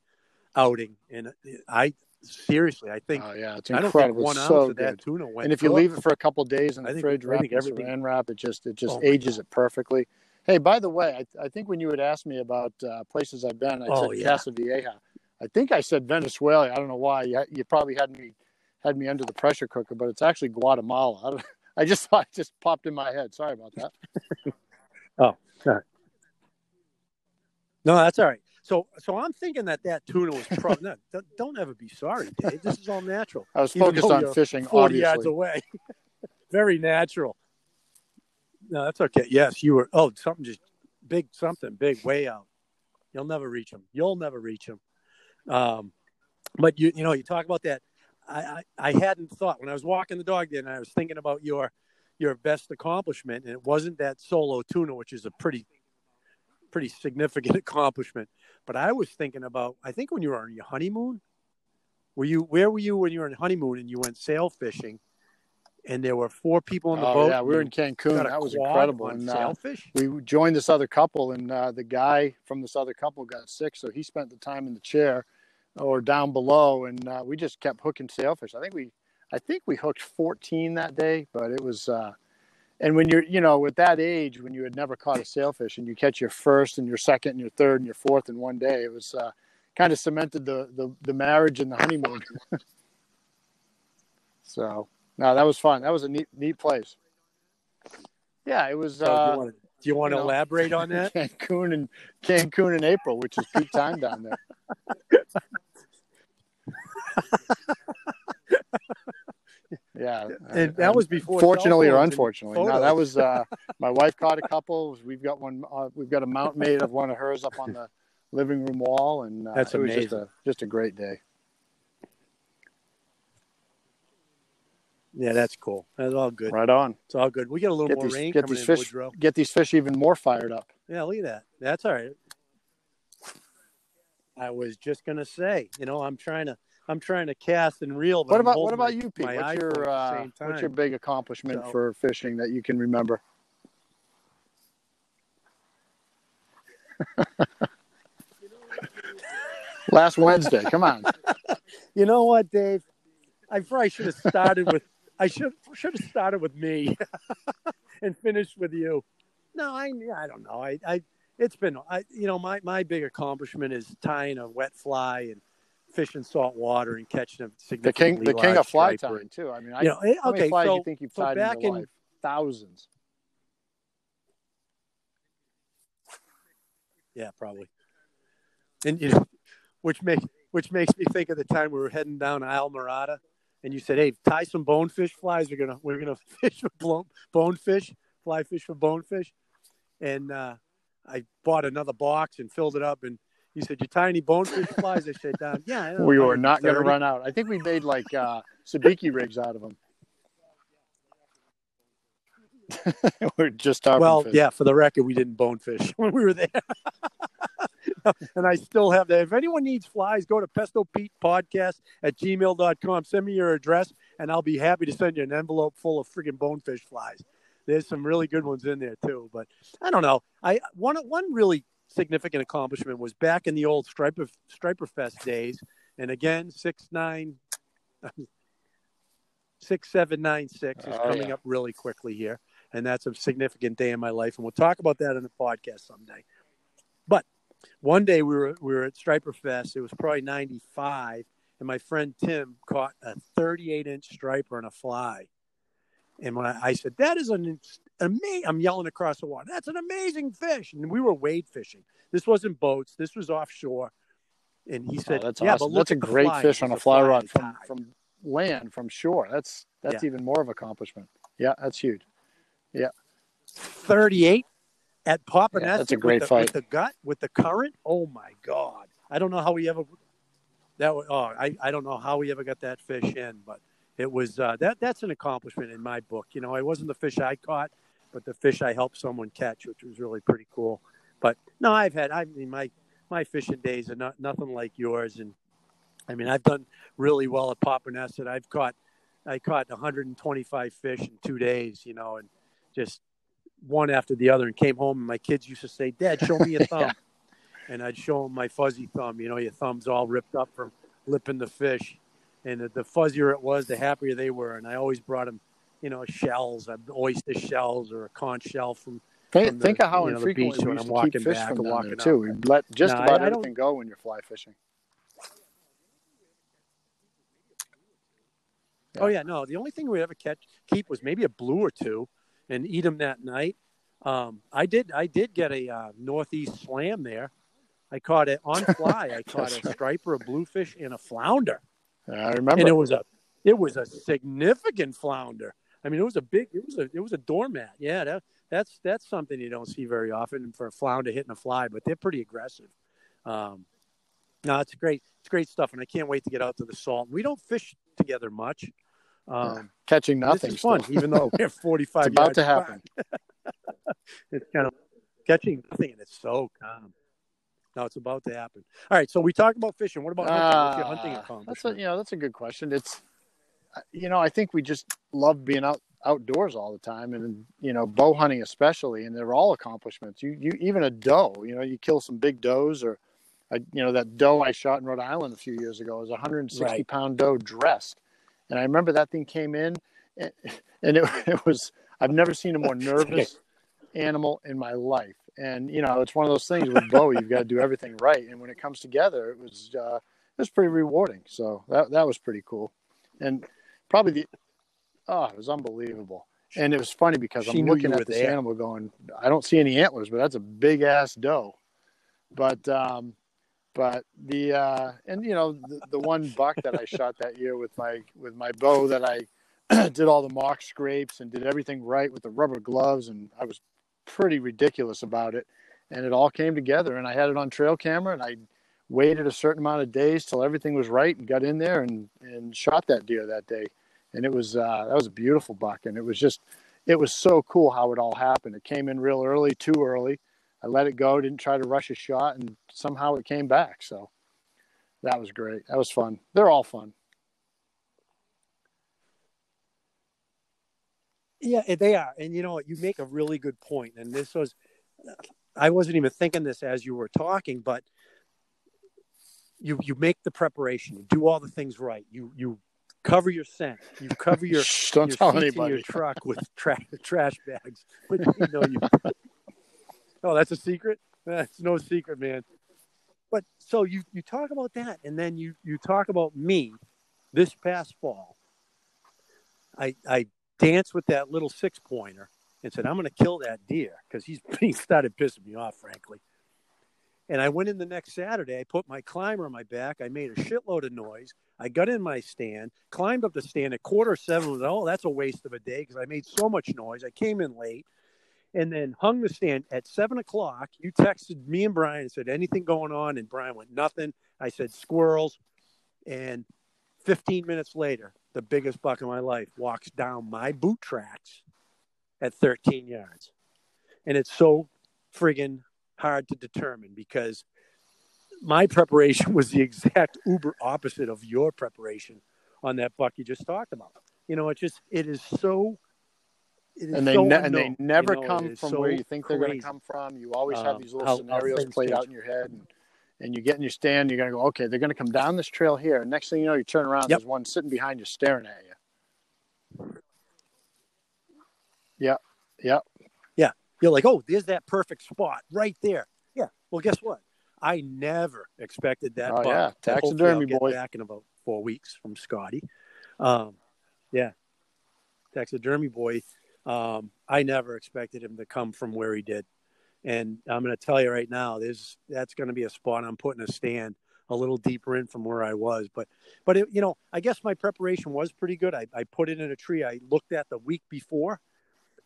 outing, and I seriously, I think. Oh yeah, it's incredible. one ounce so of that good. tuna went. And if you leave it for a couple days in the think, fridge, wrap it everything... saran wrap, it just it just oh, ages it perfectly. Hey, by the way, I, I, think when you would ask me about uh, places I've been, I oh, said yeah. Casa Vieja. I think I said Venezuela. I don't know why. You, you probably had me had me under the pressure cooker, but it's actually Guatemala. I, I just thought it just popped in my head. Sorry about that. oh, sorry. No, that's all right. So, so I'm thinking that that tuna was probably. no, don't ever be sorry, Dave. This is all natural. I was focused on fishing. Forty obviously. yards away. Very natural. No, that's okay. Yes, you were. Oh, something just big, something big, way out. You'll never reach them. You'll never reach them. Um, but you, you know, you talk about that. I, I, I hadn't thought when I was walking the dog then. I was thinking about your, your best accomplishment, and it wasn't that solo tuna, which is a pretty, pretty significant accomplishment. But I was thinking about. I think when you were on your honeymoon, were you? Where were you when you were on honeymoon and you went sail fishing? and there were four people on the oh, boat. Yeah, we were in Cancun. That was incredible. And uh, we joined this other couple, and uh, the guy from this other couple got sick, so he spent the time in the chair or down below, and uh, we just kept hooking sailfish. I think we, I think we hooked 14 that day, but it was. Uh, and when you're, you know, at that age, when you had never caught a sailfish, and you catch your first and your second and your third and your fourth in one day, it was uh, kind of cemented the, the the marriage and the honeymoon. so no, that was fun. That was a neat, neat place. Yeah, it was. Uh, do you want to elaborate on that? Cancun and Cancun in April, which is peak time down there. yeah, and that was before. Fortunately or unfortunately, no, that was. Uh, my wife caught a couple. We've got one. Uh, we've got a mount made of one of hers up on the living room wall, and uh, that's it was amazing. just a just a great day. Yeah, that's cool. That's all good. Right on. It's all good. We get a little get more these, rain get these fish, Woodrow. Get these fish even more fired up. Yeah, look at that. That's all right. I was just gonna say, you know, I'm trying to, I'm trying to cast and reel. what about what about my, you, Pete? What's your uh, what's your big accomplishment so, for fishing that you can remember? Last Wednesday. Come on. you know what, Dave? I probably should have started with I should should have started with me and finished with you. No, I I don't know. I, I it's been I you know my my big accomplishment is tying a wet fly and fishing salt water and catching a significantly the king the king of fly striper. tying too. I mean, I, you know, eh, how okay, many flies so, do you think you've so tied back in your in, life? Thousands. Yeah, probably. And you know, which makes which makes me think of the time we were heading down Islamorada and you said, "Hey, tie some bonefish flies. We're gonna we're gonna fish for bonefish, fly fish for bonefish." And uh, I bought another box and filled it up. And you said, "You tie any bonefish flies?" I said, uh, "Yeah." We were not going to run out. I think we made like uh, sabiki rigs out of them. we're just talking. Well, fish. yeah. For the record, we didn't bonefish when we were there. and I still have that. If anyone needs flies, go to Pesto Pete Podcast at gmail.com. Send me your address, and I'll be happy to send you an envelope full of freaking bonefish flies. There's some really good ones in there too. But I don't know. I one one really significant accomplishment was back in the old Striper Striper Fest days, and again six nine. Six seven nine six is oh, coming yeah. up really quickly here, and that's a significant day in my life, and we'll talk about that in the podcast someday. But one day we were we were at Striper Fest. It was probably '95, and my friend Tim caught a 38 inch striper and a fly. And when I, I said that is an amazing, I'm yelling across the water. That's an amazing fish. And we were wade fishing. This wasn't boats. This was offshore. And he said, oh, "That's yeah, awesome. That's a great fish on a fly, fly rod from from land, from shore. That's that's yeah. even more of accomplishment. Yeah, that's huge. Yeah, 38 at Popponesset. Yeah, that's a great with the, fight. With the gut, with the current. Oh my God! I don't know how we ever that. Oh, I, I don't know how we ever got that fish in, but it was uh, that. That's an accomplishment in my book. You know, it wasn't the fish I caught, but the fish I helped someone catch, which was really pretty cool. But no, I've had. I mean, my my fishing days are not nothing like yours, and I mean, I've done really well at Popponesset. I've caught I caught 125 fish in two days. You know, and just one after the other and came home and my kids used to say, Dad, show me your thumb. yeah. And I'd show them my fuzzy thumb. You know, your thumb's all ripped up from lipping the fish. And the, the fuzzier it was, the happier they were. And I always brought them, you know, shells, oyster shells or a conch shell from. Think, from the, think of how you know, infrequently we used to keep fish from down there too. We let just no, about I, I everything go when you're fly fishing. Yeah. Oh yeah, no. The only thing we ever catch keep was maybe a blue or two, and eat them that night. Um, I did. I did get a uh, northeast slam there. I caught it on fly. I caught a striper, a bluefish, and a flounder. I remember. And it was a it was a significant flounder. I mean, it was a big. It was a it was a doormat. Yeah, that, that's that's something you don't see very often for a flounder hitting a fly, but they're pretty aggressive. Um, no, it's great. It's great stuff, and I can't wait to get out to the salt. We don't fish together much. Um, Catching nothing. It's fun, even though we're 45 it's about to happen. it's kind of catching nothing, and it's so calm. No, it's about to happen. All right, so we talked about fishing. What about hunting? Your hunting ah, accomplishment? That's a, you know, that's a good question. It's, you know, I think we just love being out outdoors all the time, and you know, bow hunting especially, and they're all accomplishments. You, you even a doe. You know, you kill some big does, or, I, you know, that doe I shot in Rhode Island a few years ago was a 160 right. pound doe dressed and I remember that thing came in, and, it, it was I've never seen a more nervous animal in my life. And you know, it's one of those things with bow, you've got to do everything right. And when it comes together, it was uh, it was pretty rewarding. So that that was pretty cool. And probably the oh, it was unbelievable. And it was funny because she I'm looking at this there. animal going, I don't see any antlers, but that's a big ass doe. But um, but the uh, and you know the, the one buck that I shot that year with my with my bow that I did all the mock scrapes and did everything right with the rubber gloves and I was pretty ridiculous about it and it all came together and I had it on trail camera and I waited a certain amount of days till everything was right and got in there and and shot that deer that day and it was uh, that was a beautiful buck and it was just it was so cool how it all happened it came in real early too early I let it go, didn't try to rush a shot, and somehow it came back. So that was great. That was fun. They're all fun. Yeah, they are. And you know what? You make a really good point. And this was, I wasn't even thinking this as you were talking, but you you make the preparation, you do all the things right. You you cover your scent, you cover your, don't your tell anybody. your truck with tra- trash bags. But you know you Oh, that's a secret. That's no secret, man. But so you you talk about that, and then you you talk about me this past fall. I I danced with that little six pointer and said I'm going to kill that deer because he's he started pissing me off, frankly. And I went in the next Saturday. I put my climber on my back. I made a shitload of noise. I got in my stand, climbed up the stand at quarter seven. oh, that's a waste of a day because I made so much noise. I came in late and then hung the stand at seven o'clock. You texted me and Brian and said, anything going on? And Brian went, nothing. I said, squirrels. And 15 minutes later, the biggest buck of my life walks down my boot tracks at 13 yards. And it's so friggin' hard to determine because my preparation was the exact uber opposite of your preparation on that buck you just talked about. You know, it just, it is so and they so ne- and they never you know, come from so where you think they're going to come from. You always have uh, these little scenarios played change. out in your head, and, and you get in your stand. You're going to go, okay, they're going to come down this trail here. And next thing you know, you turn around, yep. there's one sitting behind you, staring at you. Yeah, yeah, yeah. You're like, oh, there's that perfect spot right there. Yeah. Well, guess what? I never expected that. Oh yeah, taxidermy boy. Back in about four weeks from Scotty. Um, yeah, taxidermy boy um, I never expected him to come from where he did. And I'm going to tell you right now, there's that's going to be a spot I'm putting a stand a little deeper in from where I was. But, but it, you know, I guess my preparation was pretty good. I, I put it in a tree I looked at the week before,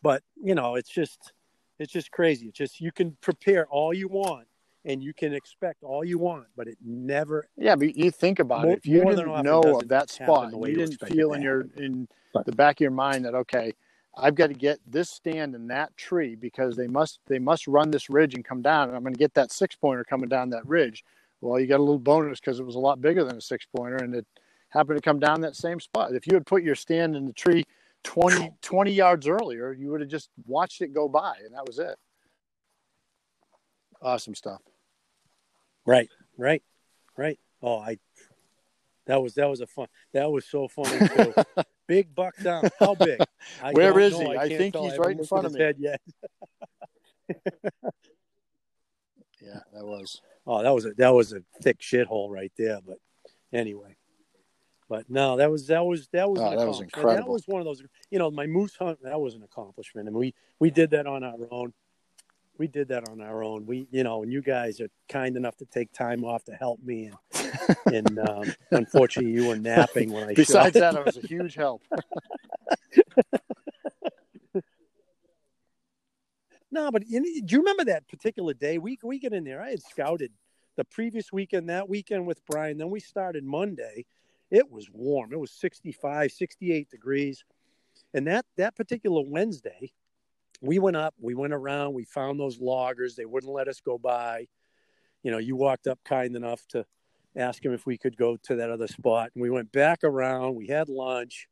but you know, it's just, it's just crazy. It's just you can prepare all you want and you can expect all you want, but it never. Yeah, but you think about more, it. If you didn't know of that spot, you didn't feel in your in but, the back of your mind that okay, I've got to get this stand in that tree because they must they must run this ridge and come down, and I'm going to get that six pointer coming down that ridge. Well, you got a little bonus because it was a lot bigger than a six pointer, and it happened to come down that same spot. If you had put your stand in the tree 20, 20 yards earlier, you would have just watched it go by, and that was it. Awesome stuff. Right, right, right. Oh, I that was that was a fun. That was so funny. big buck down. How big? Where is know. he? I, I think tell. he's right in front of me. Head yet. yeah, that was. Oh, that was a that was a thick shithole right there. But anyway, but no, that was that was that was oh, that was incredible. That was one of those. You know, my moose hunt. That was an accomplishment, and we we did that on our own. We did that on our own. We, you know, and you guys are kind enough to take time off to help me, and, and um, unfortunately, you were napping when I. Besides that, it was a huge help. no, but you do you remember that particular day? We we get in there. I had scouted the previous weekend, that weekend with Brian. Then we started Monday. It was warm. It was 65, 68 degrees. And that that particular Wednesday, we went up, we went around, we found those loggers. They wouldn't let us go by. You know, you walked up kind enough to ask him if we could go to that other spot. And we went back around, we had lunch,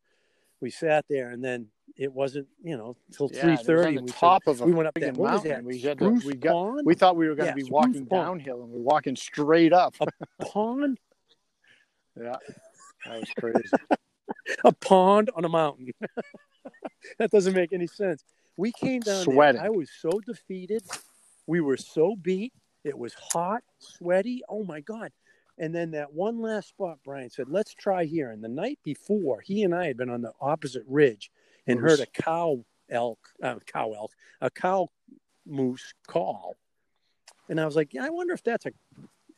we sat there, and then it wasn't, you know, till three thirty. We top said, of we went up that mountain. We had to, we got we thought we were going to yeah, be walking pond. downhill, and we're walking straight up. A pond. yeah, that was crazy. a pond on a mountain. that doesn't make any sense. We came down Sweating. There. I was so defeated. We were so beat. It was hot, sweaty. Oh my god! And then that one last spot, Brian said, "Let's try here." And the night before, he and I had been on the opposite ridge, and moose. heard a cow elk, uh, cow elk, a cow moose call, and I was like, yeah, I wonder if that's a.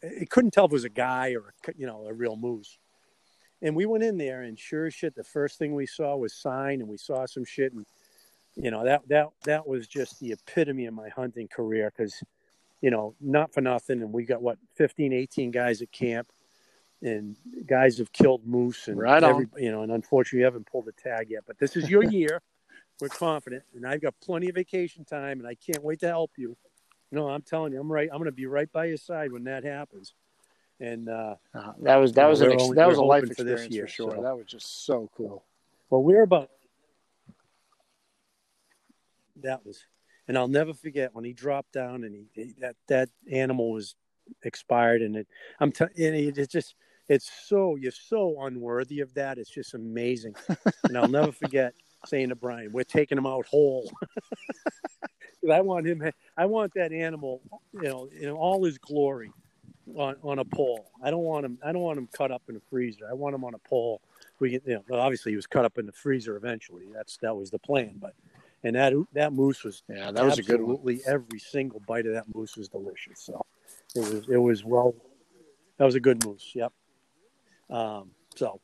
It couldn't tell if it was a guy or a, you know a real moose. And we went in there, and sure as shit, the first thing we saw was sign, and we saw some shit, and you know that that that was just the epitome of my hunting career because you know not for nothing, and we got what 15, 18 guys at camp and guys have killed moose and right every, you know, and unfortunately, you haven't pulled the tag yet. But this is your year. We're confident, and I've got plenty of vacation time, and I can't wait to help you. No, I'm telling you, I'm right. I'm going to be right by your side when that happens. And uh, uh, that was that was an ex- that was a life experience for, this year, for sure. So. That was just so cool. Well, we're about that was, and I'll never forget when he dropped down and he that that animal was expired, and it I'm t- and it just it's so you're so unworthy of that. It's just amazing, and I'll never forget saying to Brian, "We're taking him out whole." I want him. I want that animal, you know, in all his glory, on on a pole. I don't want him. I don't want him cut up in a freezer. I want him on a pole. We, you know, obviously he was cut up in the freezer eventually. That's that was the plan. But and that that moose was yeah, that was a good one. Absolutely every single bite of that moose was delicious. So it was it was well. That was a good moose. Yep. Um, so,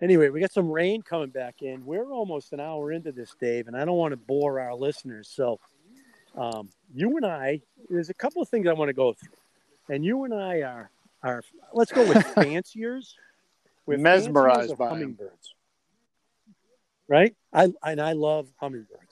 anyway, we got some rain coming back in. We're almost an hour into this, Dave, and I don't want to bore our listeners. So, um, you and I, there's a couple of things I want to go through, and you and I are are let's go with fanciers. We're mesmerized by hummingbirds, right? I and I love hummingbirds.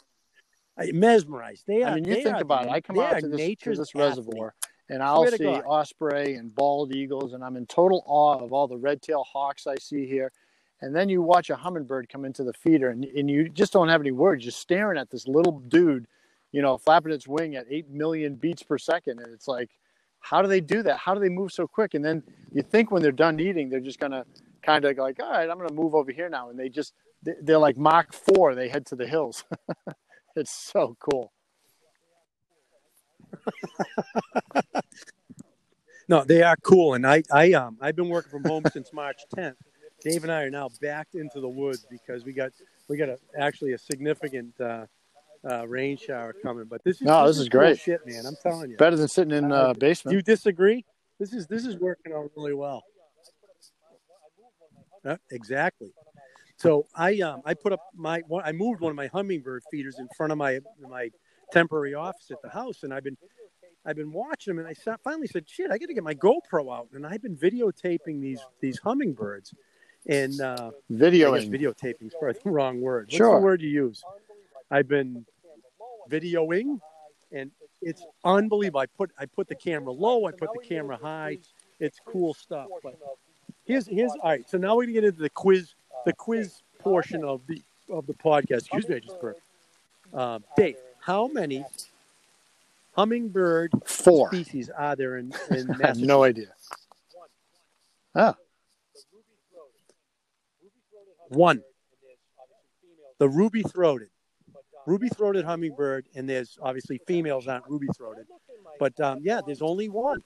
Mesmerized. They are. I mean, you think about it. I come out to this, to this reservoir and I'll see osprey and bald eagles, and I'm in total awe of all the red-tailed hawks I see here. And then you watch a hummingbird come into the feeder, and, and you just don't have any words, You're staring at this little dude, you know, flapping its wing at 8 million beats per second. And it's like, how do they do that? How do they move so quick? And then you think when they're done eating, they're just going to kind of like, all right, I'm going to move over here now. And they just, they're like Mach 4, they head to the hills. it's so cool. no, they are cool, and I, I, um, I've been working from home since March 10th. Dave and I are now backed into the woods because we got, we got a, actually a significant uh, uh, rain shower coming. But this is no, this, this is, is great, shit, man. I'm telling you, better than sitting in uh, basement. Do you disagree? This is this is working out really well. Uh, exactly. So I um I put up my I moved one of my hummingbird feeders in front of my my temporary office at the house, and I've been I've been watching them, and I finally said, "Shit, I got to get my GoPro out." And I've been videotaping these these hummingbirds, and uh, videoing. Videotaping is probably the wrong word. What's sure. the word you use? I've been videoing, and it's unbelievable. I put I put the camera low, I put the camera high. It's cool stuff. But here's here's all right. So now we're gonna get into the quiz the quiz portion of the of the podcast. Excuse me, I just burped. Um, Dave, how many hummingbird Four. species are there in, in I have no idea. Ah. One. The ruby throated. Ruby throated hummingbird, and there's obviously females aren't ruby throated. But um, yeah, there's only one,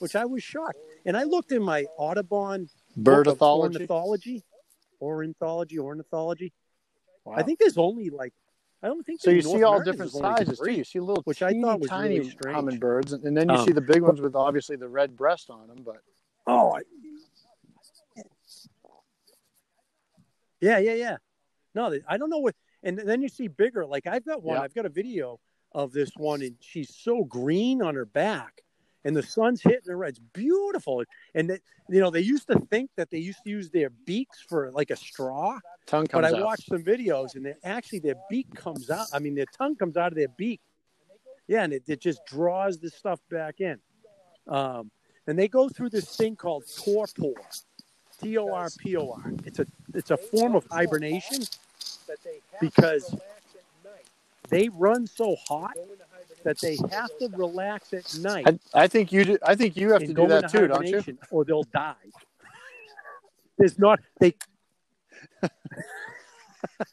which I was shocked. And I looked in my Audubon bird ornithology. Ornithology, ornithology. Wow. I think there's only like I don't think So you North see all America different sizes too. You see little which I teeny thought was tiny really hummingbirds, and then you Um, see the big ones with obviously the red breast on them. But Oh, I- yeah, yeah, yeah. No, I don't know what. And then you see bigger. Like I've got one. Yeah. I've got a video of this one, and she's so green on her back, and the sun's hitting her. It's beautiful. And they, you know, they used to think that they used to use their beaks for like a straw, tongue comes but I out. watched some videos, and they actually their beak comes out. I mean, their tongue comes out of their beak. Yeah, and it, it just draws the stuff back in. Um, and they go through this thing called torpor, T O R P O R. It's a it's a form of hibernation because they run so hot that they have to relax at night I, I think you. Do, I think you have to do that too, don't you? or they'll die. There's not they.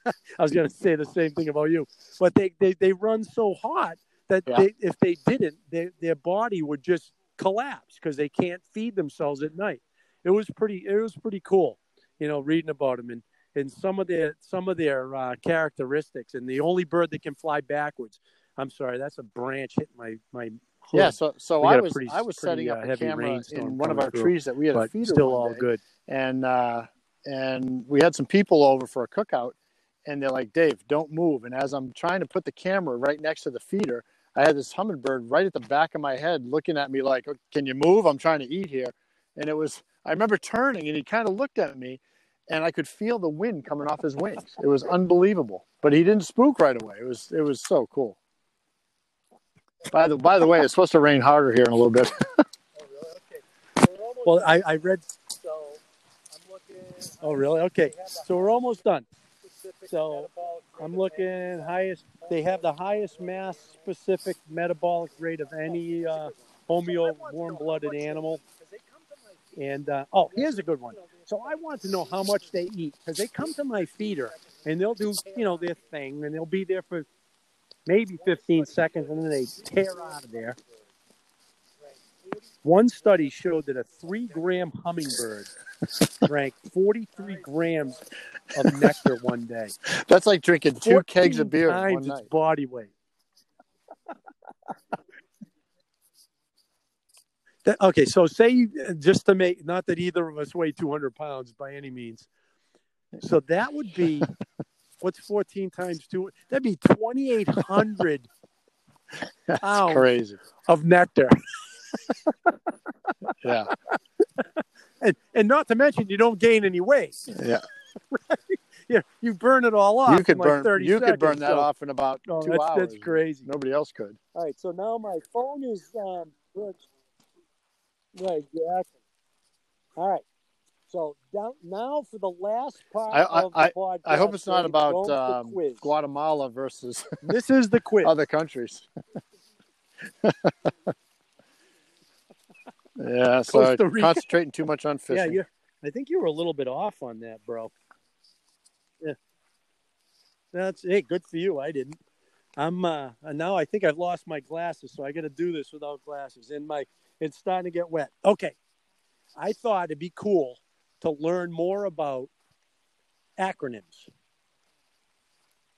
I was going to say the same thing about you, but they they, they run so hot that Yeah. they, if they didn't, they, their body would just collapse because they can't feed themselves at night. It was pretty. It was pretty cool, you know, reading about them and and some of their some of their uh, characteristics. And the only bird that can fly backwards. I'm sorry, that's a branch hitting my my. Hood. Yeah. So so I was pretty- I was pretty, setting uh, up a heavy camera in one of our through, trees that we had a feeder still all day. good. and uh, and we had some people over for a cookout, and they're like, "Dave, don't move." And as I'm trying to put the camera right next to the feeder, I had this hummingbird right at the back of my head, looking at me like, "Oh, "Can you move? I'm trying to eat here." And it was, I remember turning, and he kind of looked at me, and I could feel the wind coming off his wings. It was unbelievable, but he didn't spook right away. It was, it was so cool. By the by the way, it's supposed to rain harder here in a little bit. oh, really? okay. Well, I, I read. Oh, really? Okay. So we're almost done. So I'm looking highest. They have the highest mass specific metabolic rate of any uh, homeo warm blooded animal. And uh, oh, here's a good one. So I want to know how much they eat because they come to my feeder and they'll do you know their thing and they'll be there for maybe 15 seconds and then they tear out of there. One study showed that a three gram hummingbird drank 43 grams of nectar one day. That's like drinking two kegs of beer in times one its night. body weight. That- okay, so say just to make not that either of us weigh 200 pounds by any means. So that would be what's 14 times two? That'd be 2,800 That's Ow. crazy. of nectar. Yeah, And, and not to mention, you don't gain any weight. yeah. Yeah, you burn it all off. You could in like burn. 30 You could burn that so- off in about Oh, two that's, hours. that's crazy. Nobody else could. All right, so now my phone is um. Right, exactly. All right. So down, now for the last part I- I- of the podcast. I hope it's not about going with the um. Guatemala versus This is the quiz. other countries. yeah, so concentrating too much on yeah, fishing. you. I think you were a little bit off on that, bro. Yeah. That's hey, good for you. I didn't. I'm uh now I think I've lost my glasses, so I got to do this without glasses. And my it's starting to get wet. Okay. I thought it'd be cool to learn more about acronyms.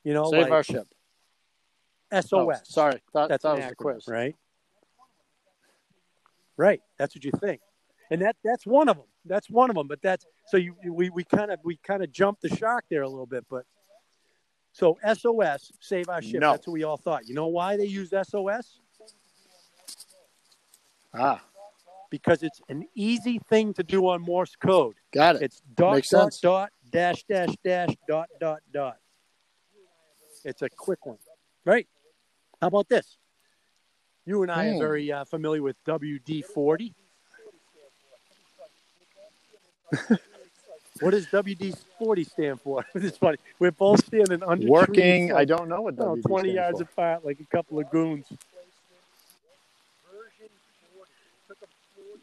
You know, Save like our ship. SOS. Oh, sorry, thought, That's that was the acronym, quiz. right? Right. That's what you think, and that that's one of them. That's one of them. But that's so you we we kind of we kind of jumped the shark there a little bit. But so SOS, save our ship. No. That's what we all thought. You know why they used SOS? Ah, Because it's an easy thing to do on Morse code. got it. It's dot Makes dot sense. dot dash dash dash dot dot dot. It's a quick one, right? How about this? You and I Hmm. are very uh, familiar with WD forty. What does WD forty stand for? it's funny. We're both standing under working. Trees, I don't know what WD twenty yards for. apart, like a couple of goons.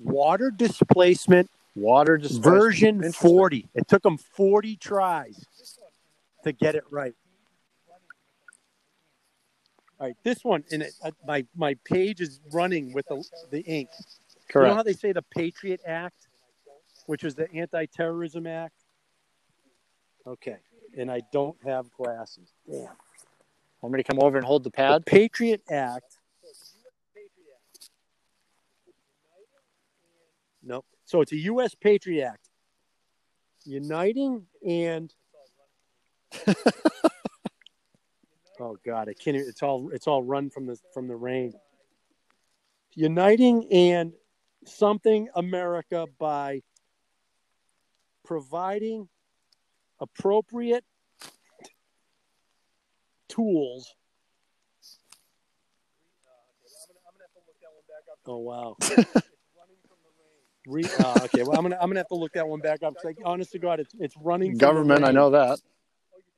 Water displacement. Water displacement. Version forty. It took them forty tries to get it right. All right, this one, and it, uh, my my page is running with the the ink. Correct. You know how they say the Patriot Act, which was the Anti-Terrorism Act. Okay, and I don't have glasses. Damn. Want me to come over and hold the pad? The Patriot Act. Nope. So it's a U.S. Patriot Act, uniting and Oh God, I can't. Even, it's all it's all run from the from the rain. Uniting and something America by providing appropriate tools. Oh wow. Re, uh, okay, well I'm gonna I'm gonna have to look that one back up because, like, honest to God, it's it's running. Government, I know that.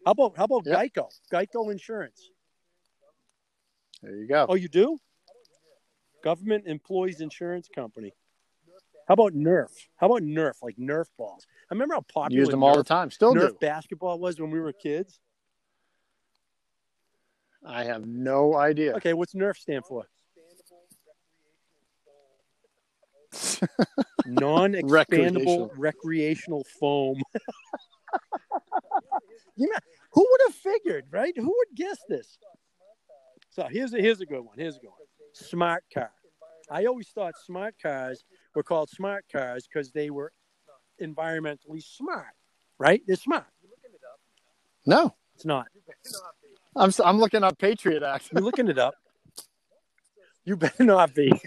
How about how about yep. Geico? Geico Insurance. There you go. Oh, you do? Government Employees Insurance Company. How about Nerf? How about Nerf? Like Nerf balls. I remember how popular used them all Nerf, the time. Still Nerf do. basketball was when we were kids. I have no idea. Okay, what's Nerf stand for? Non-expandable recreational. recreational foam. you know, who would have figured, right? Who would guess this? So here's a here's a good one. Here's a good one. Smart car. I always thought smart cars were called smart cars because they were environmentally smart, right? They're smart. No, it's not. I'm I'm looking up Patriot Act. You're looking it up. You better not be.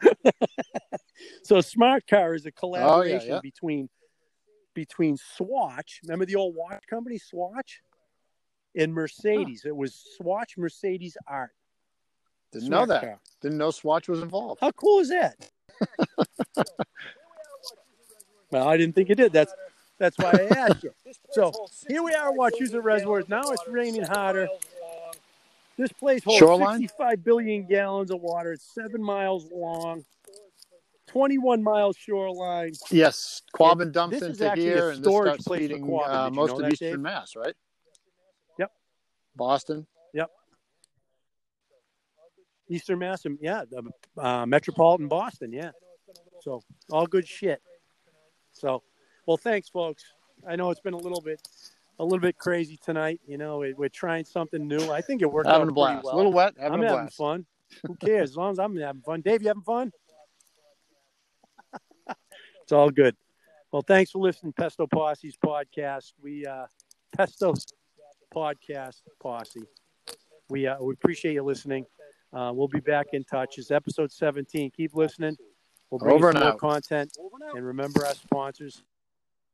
so smart car is a collaboration oh, yeah, yeah. between between Swatch. Remember the old watch company, Swatch, and Mercedes. Huh. It was Swatch Mercedes Art. Didn't Smart know that. Car. Didn't know Swatch was involved. How cool is that? well, I didn't think it did. That's that's why I asked you. So here we are, Wachusett Reservoirs. Now it's raining harder. This place holds Shoreline? 65 billion gallons of water. It's seven miles long. 21 miles shoreline. Yes, Quabbin dumps into here, and this starts feeding uh, most of Eastern Dave? Mass, right? Yep. Boston. Yep. Eastern Mass, yeah, uh, metropolitan Boston, yeah. So all good shit. So, well, thanks, folks. I know it's been a little bit, a little bit crazy tonight. You know, we're trying something new. I think it worked having out a blast. Well. A little wet. Having I'm a having blast. fun. Who cares? As long as I'm having fun. Dave, you having fun? It's all good. Well, thanks for listening, Pesto Posse's podcast. We uh, Pesto podcast posse. We uh, we appreciate you listening. Uh, we'll be back in touch. It's episode 17. Keep listening. We'll bring Over you some more content. And remember our sponsors.